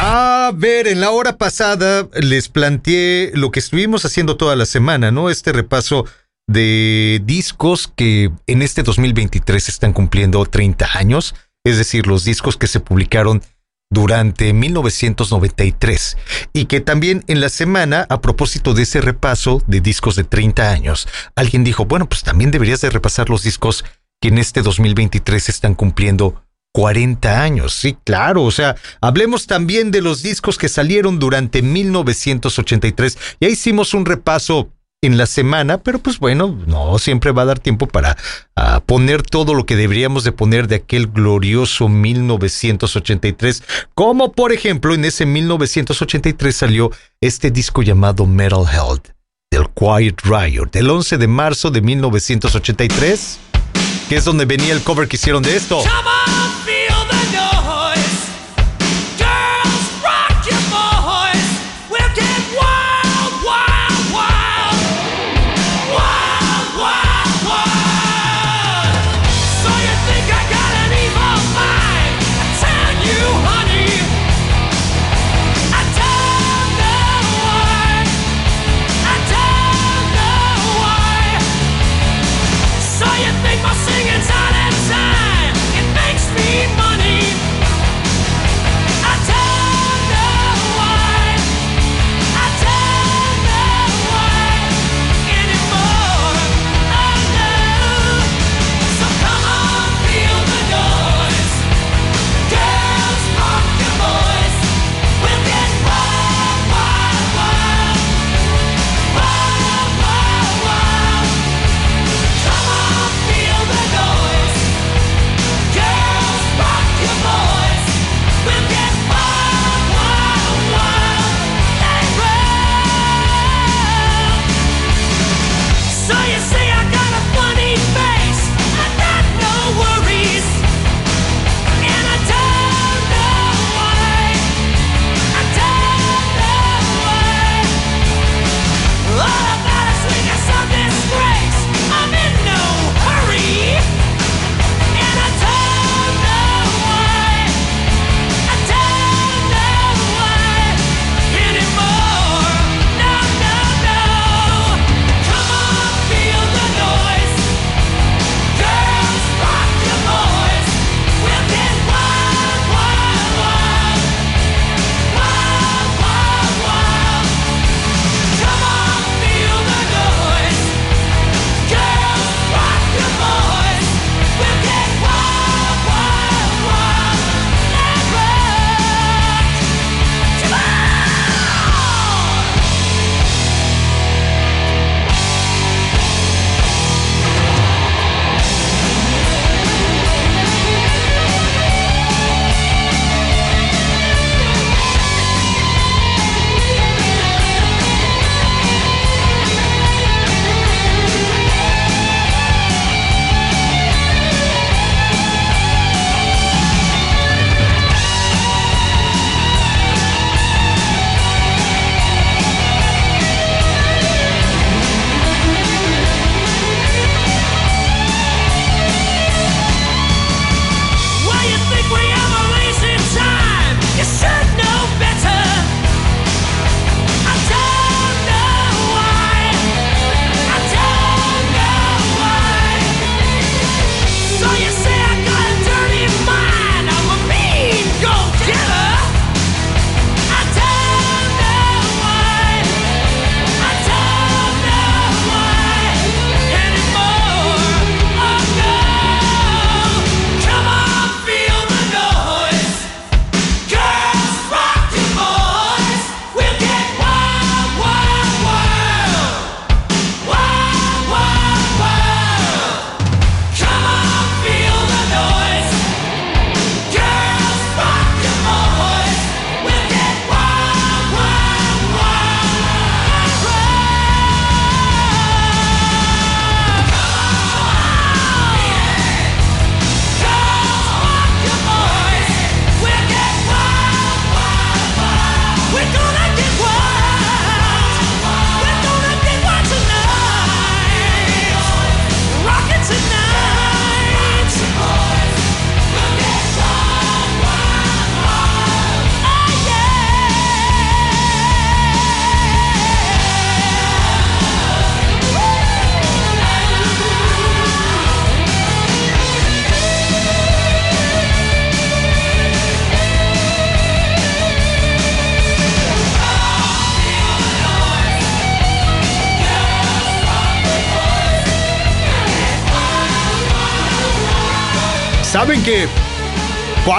A ver, en la hora pasada les planteé lo que estuvimos haciendo toda la semana, ¿no? Este repaso de discos que en este 2023 están cumpliendo 30 años, es decir, los discos que se publicaron durante 1993 y que también en la semana, a propósito de ese repaso de discos de 30 años, alguien dijo, bueno, pues también deberías de repasar los discos que en este 2023 están cumpliendo 40 años, sí, claro, o sea, hablemos también de los discos que salieron durante 1983. Ya hicimos un repaso en la semana, pero pues bueno, no siempre va a dar tiempo para ah, poner todo lo que deberíamos de poner de aquel glorioso 1983, como por ejemplo en ese 1983 salió este disco llamado Metal Health del Quiet Riot, del 11 de marzo de 1983 que es donde venía el cover que hicieron de esto. ¿Saben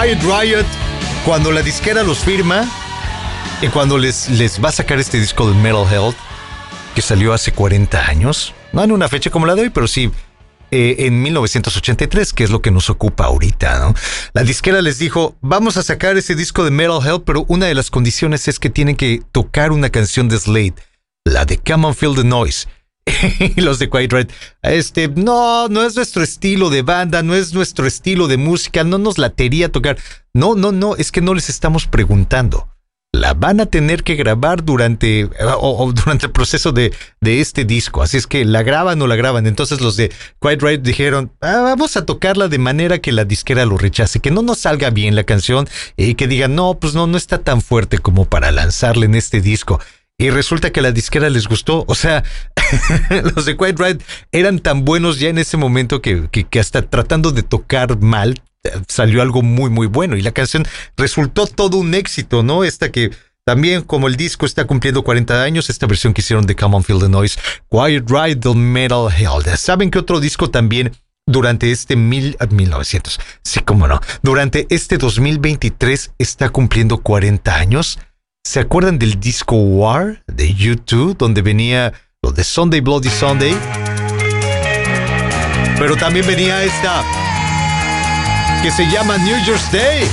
Quiet Riot, cuando la disquera los firma, y cuando les, les va a sacar este disco de Metal Health, que salió hace 40 años, no en una fecha como la de hoy, pero sí eh, en 1983, que es lo que nos ocupa ahorita, ¿no? La disquera les dijo, vamos a sacar ese disco de Metal Health, pero una de las condiciones es que tienen que tocar una canción de Slade, la de Come on Feel the Noise. los de Quiet Red, este, no, no es nuestro estilo de banda, no es nuestro estilo de música, no nos latería tocar. No, no, no, es que no les estamos preguntando. La van a tener que grabar durante, o, durante el proceso de, de, este disco. Así es que la graban o la graban. Entonces los de Quiet Red dijeron, ah, vamos a tocarla de manera que la disquera lo rechace, que no nos salga bien la canción y que digan, no, pues no, no está tan fuerte como para lanzarla en este disco. Y resulta que a la disquera les gustó. O sea, los de Quiet Riot eran tan buenos ya en ese momento que, que, hasta tratando de tocar mal salió algo muy, muy bueno. Y la canción resultó todo un éxito, ¿no? Esta que también, como el disco está cumpliendo 40 años, esta versión que hicieron de Come on Feel the Noise, Quiet Ride the Metal Hell. ¿Saben que otro disco también durante este mil, 1900? Ah, sí, cómo no. Durante este 2023 está cumpliendo 40 años. ¿Se acuerdan del disco War de YouTube, donde venía lo de Sunday Bloody Sunday? Pero también venía esta que se llama New Year's Day.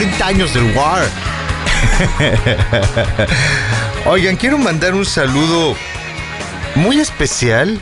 40 años del War. Oigan, quiero mandar un saludo muy especial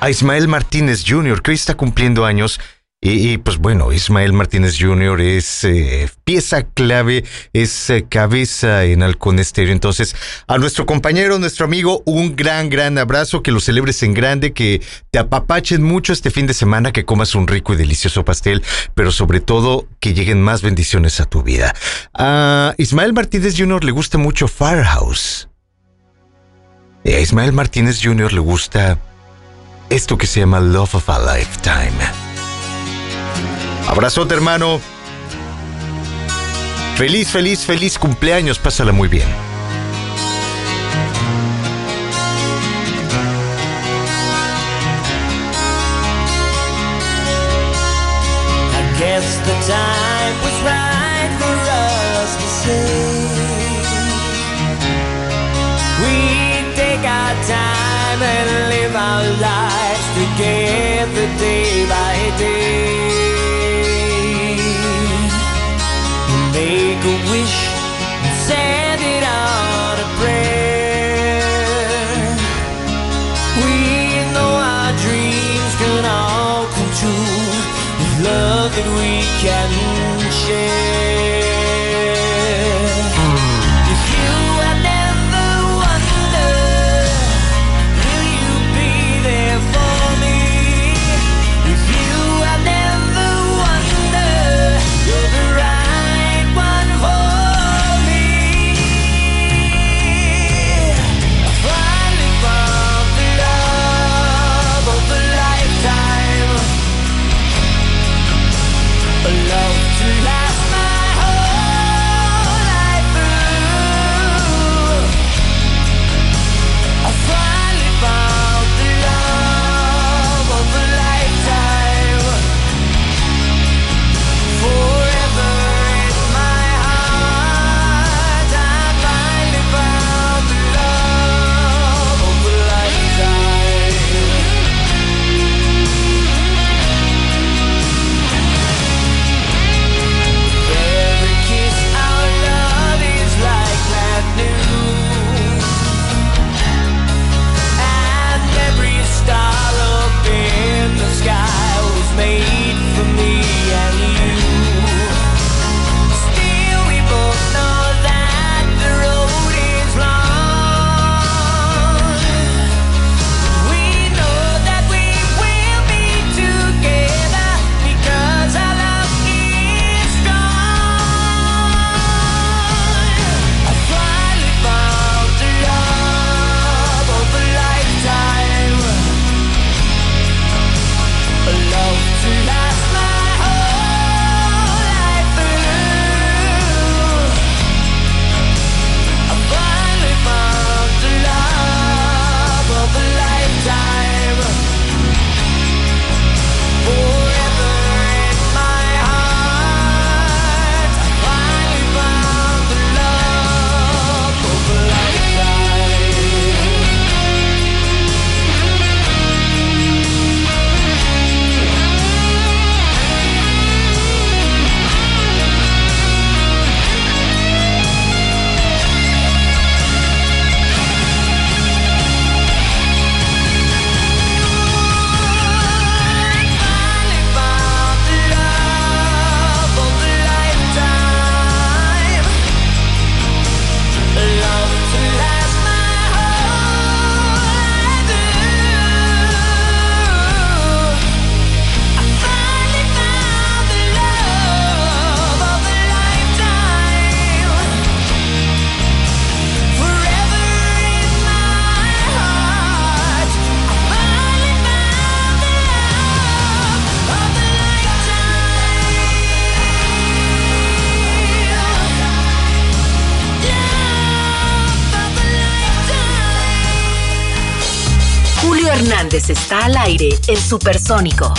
a Ismael Martínez Jr., que hoy está cumpliendo años y, pues bueno, Ismael Martínez Jr. es eh, pieza clave, es eh, cabeza en Halcón Estéreo. Entonces, a nuestro compañero, nuestro amigo, un gran, gran abrazo, que lo celebres en grande, que te apapachen mucho este fin de semana, que comas un rico y delicioso pastel, pero sobre todo que lleguen más bendiciones a tu vida. A Ismael Martínez Jr. le gusta mucho Firehouse. Y a Ismael Martínez Jr. le gusta esto que se llama Love of a Lifetime. Abrazote, hermano. Feliz, feliz, feliz cumpleaños. Pásala muy bien. Guess the time was right for us to say we take our time and live our lives together day está al aire en Supersónico.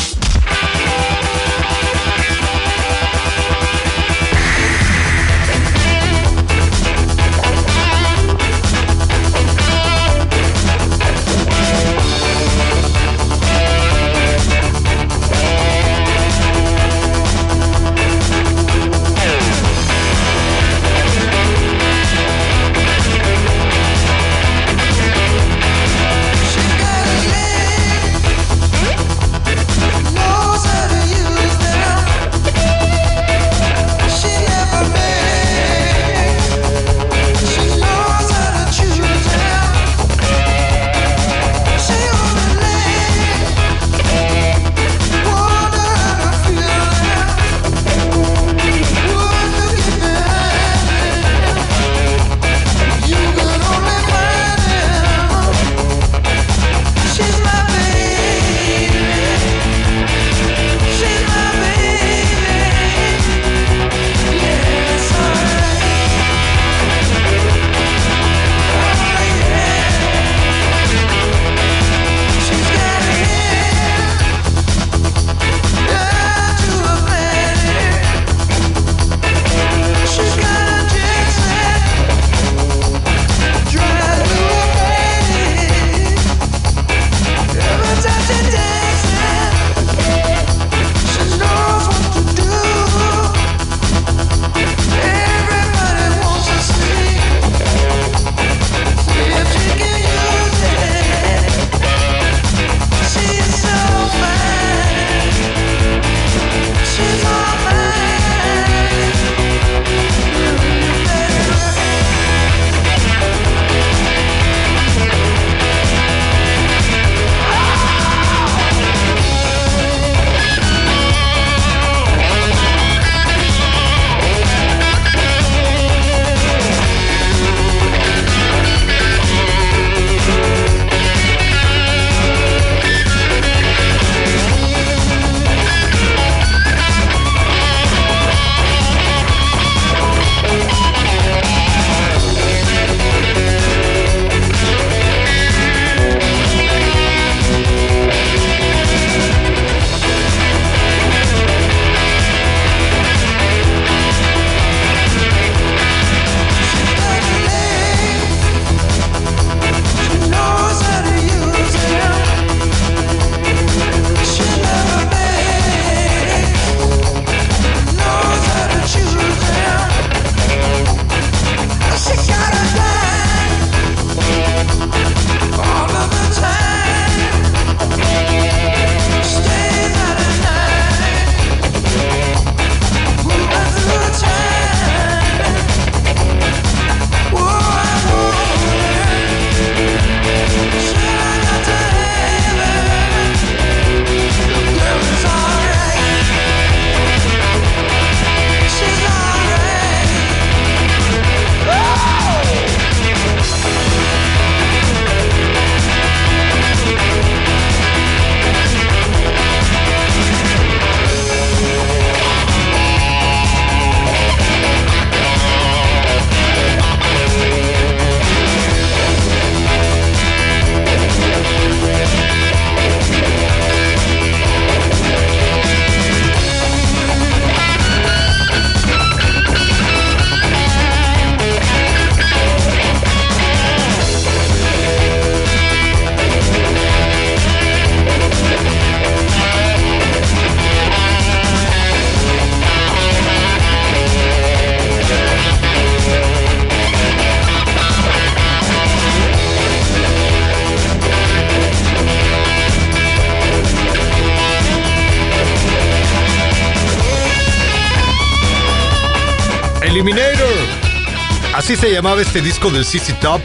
Así se llamaba este disco del CC Top.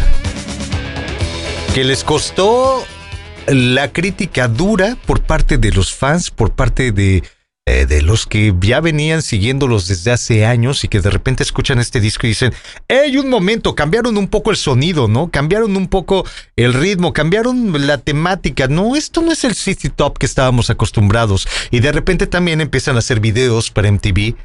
Que les costó la crítica dura por parte de los fans, por parte de, eh, de los que ya venían siguiéndolos desde hace años y que de repente escuchan este disco y dicen, ¡Hey, un momento! Cambiaron un poco el sonido, ¿no? Cambiaron un poco el ritmo, cambiaron la temática. No, esto no es el City Top que estábamos acostumbrados. Y de repente también empiezan a hacer videos para MTV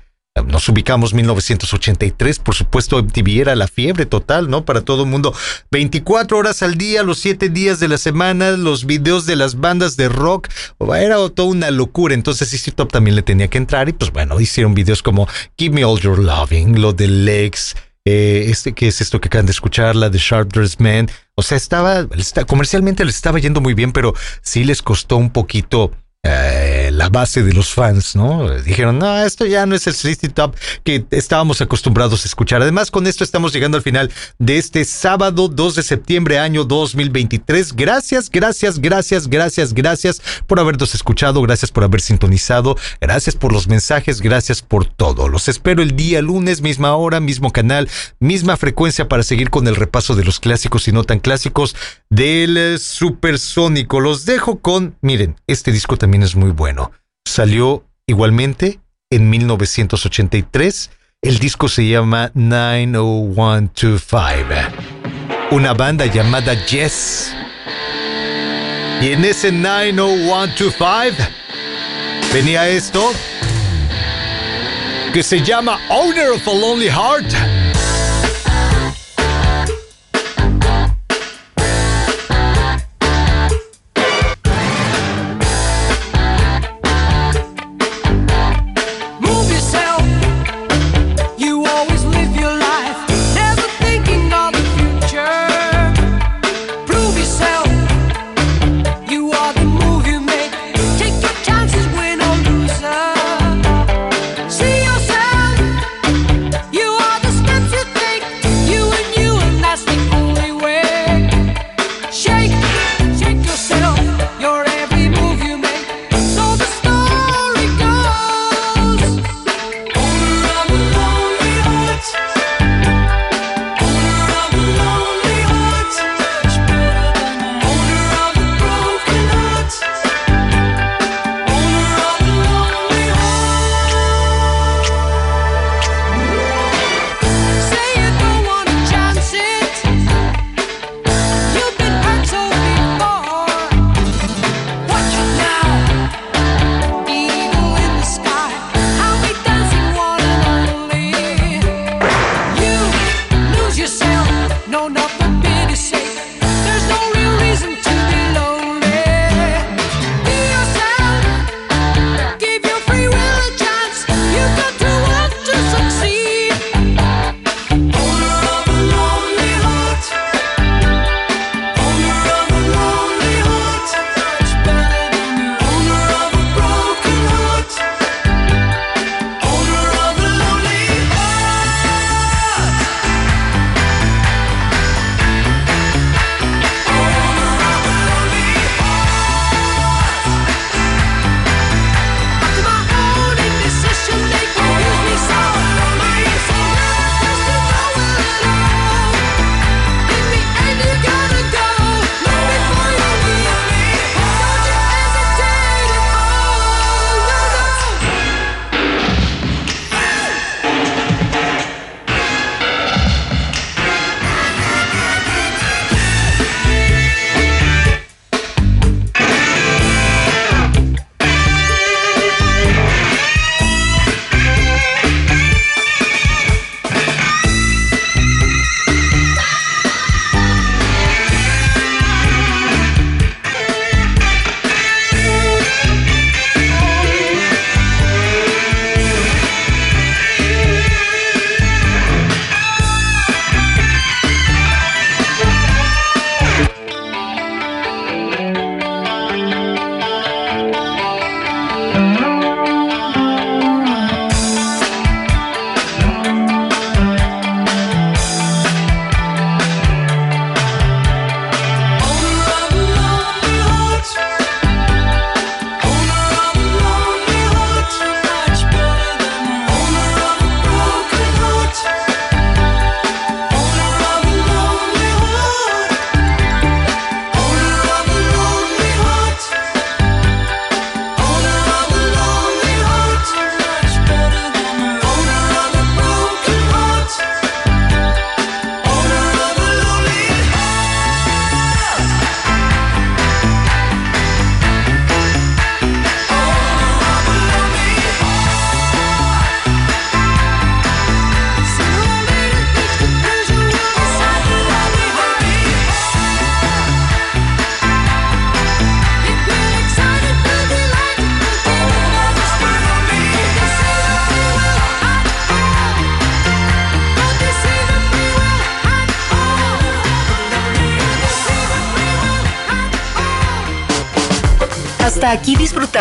nos ubicamos 1983, por supuesto MTV era la fiebre total, ¿no? Para todo el mundo. 24 horas al día, los 7 días de la semana, los videos de las bandas de rock, era toda una locura. Entonces Easy Top también le tenía que entrar y pues bueno, hicieron videos como Give Me All Your Loving, lo de Legs, eh, este que es esto que acaban de escuchar, la de Sharp Man. O sea, estaba, comercialmente les estaba yendo muy bien, pero sí les costó un poquito eh, la base de los fans, ¿no? Dijeron, no, esto ya no es el City Top que estábamos acostumbrados a escuchar. Además, con esto estamos llegando al final de este sábado 2 de septiembre, año 2023. Gracias, gracias, gracias, gracias, gracias por habernos escuchado, gracias por haber sintonizado, gracias por los mensajes, gracias por todo. Los espero el día lunes, misma hora, mismo canal, misma frecuencia para seguir con el repaso de los clásicos y no tan clásicos del Supersónico. Los dejo con, miren, este disco también es muy bueno. Salió igualmente en 1983. El disco se llama 90125. Una banda llamada Yes. Y en ese 90125 venía esto que se llama Owner of a Lonely Heart.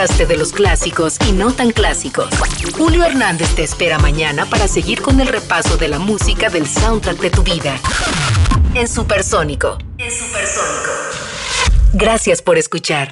De los clásicos y no tan clásicos. Julio Hernández te espera mañana para seguir con el repaso de la música del soundtrack de tu vida. En Supersónico. En Supersónico. Gracias por escuchar.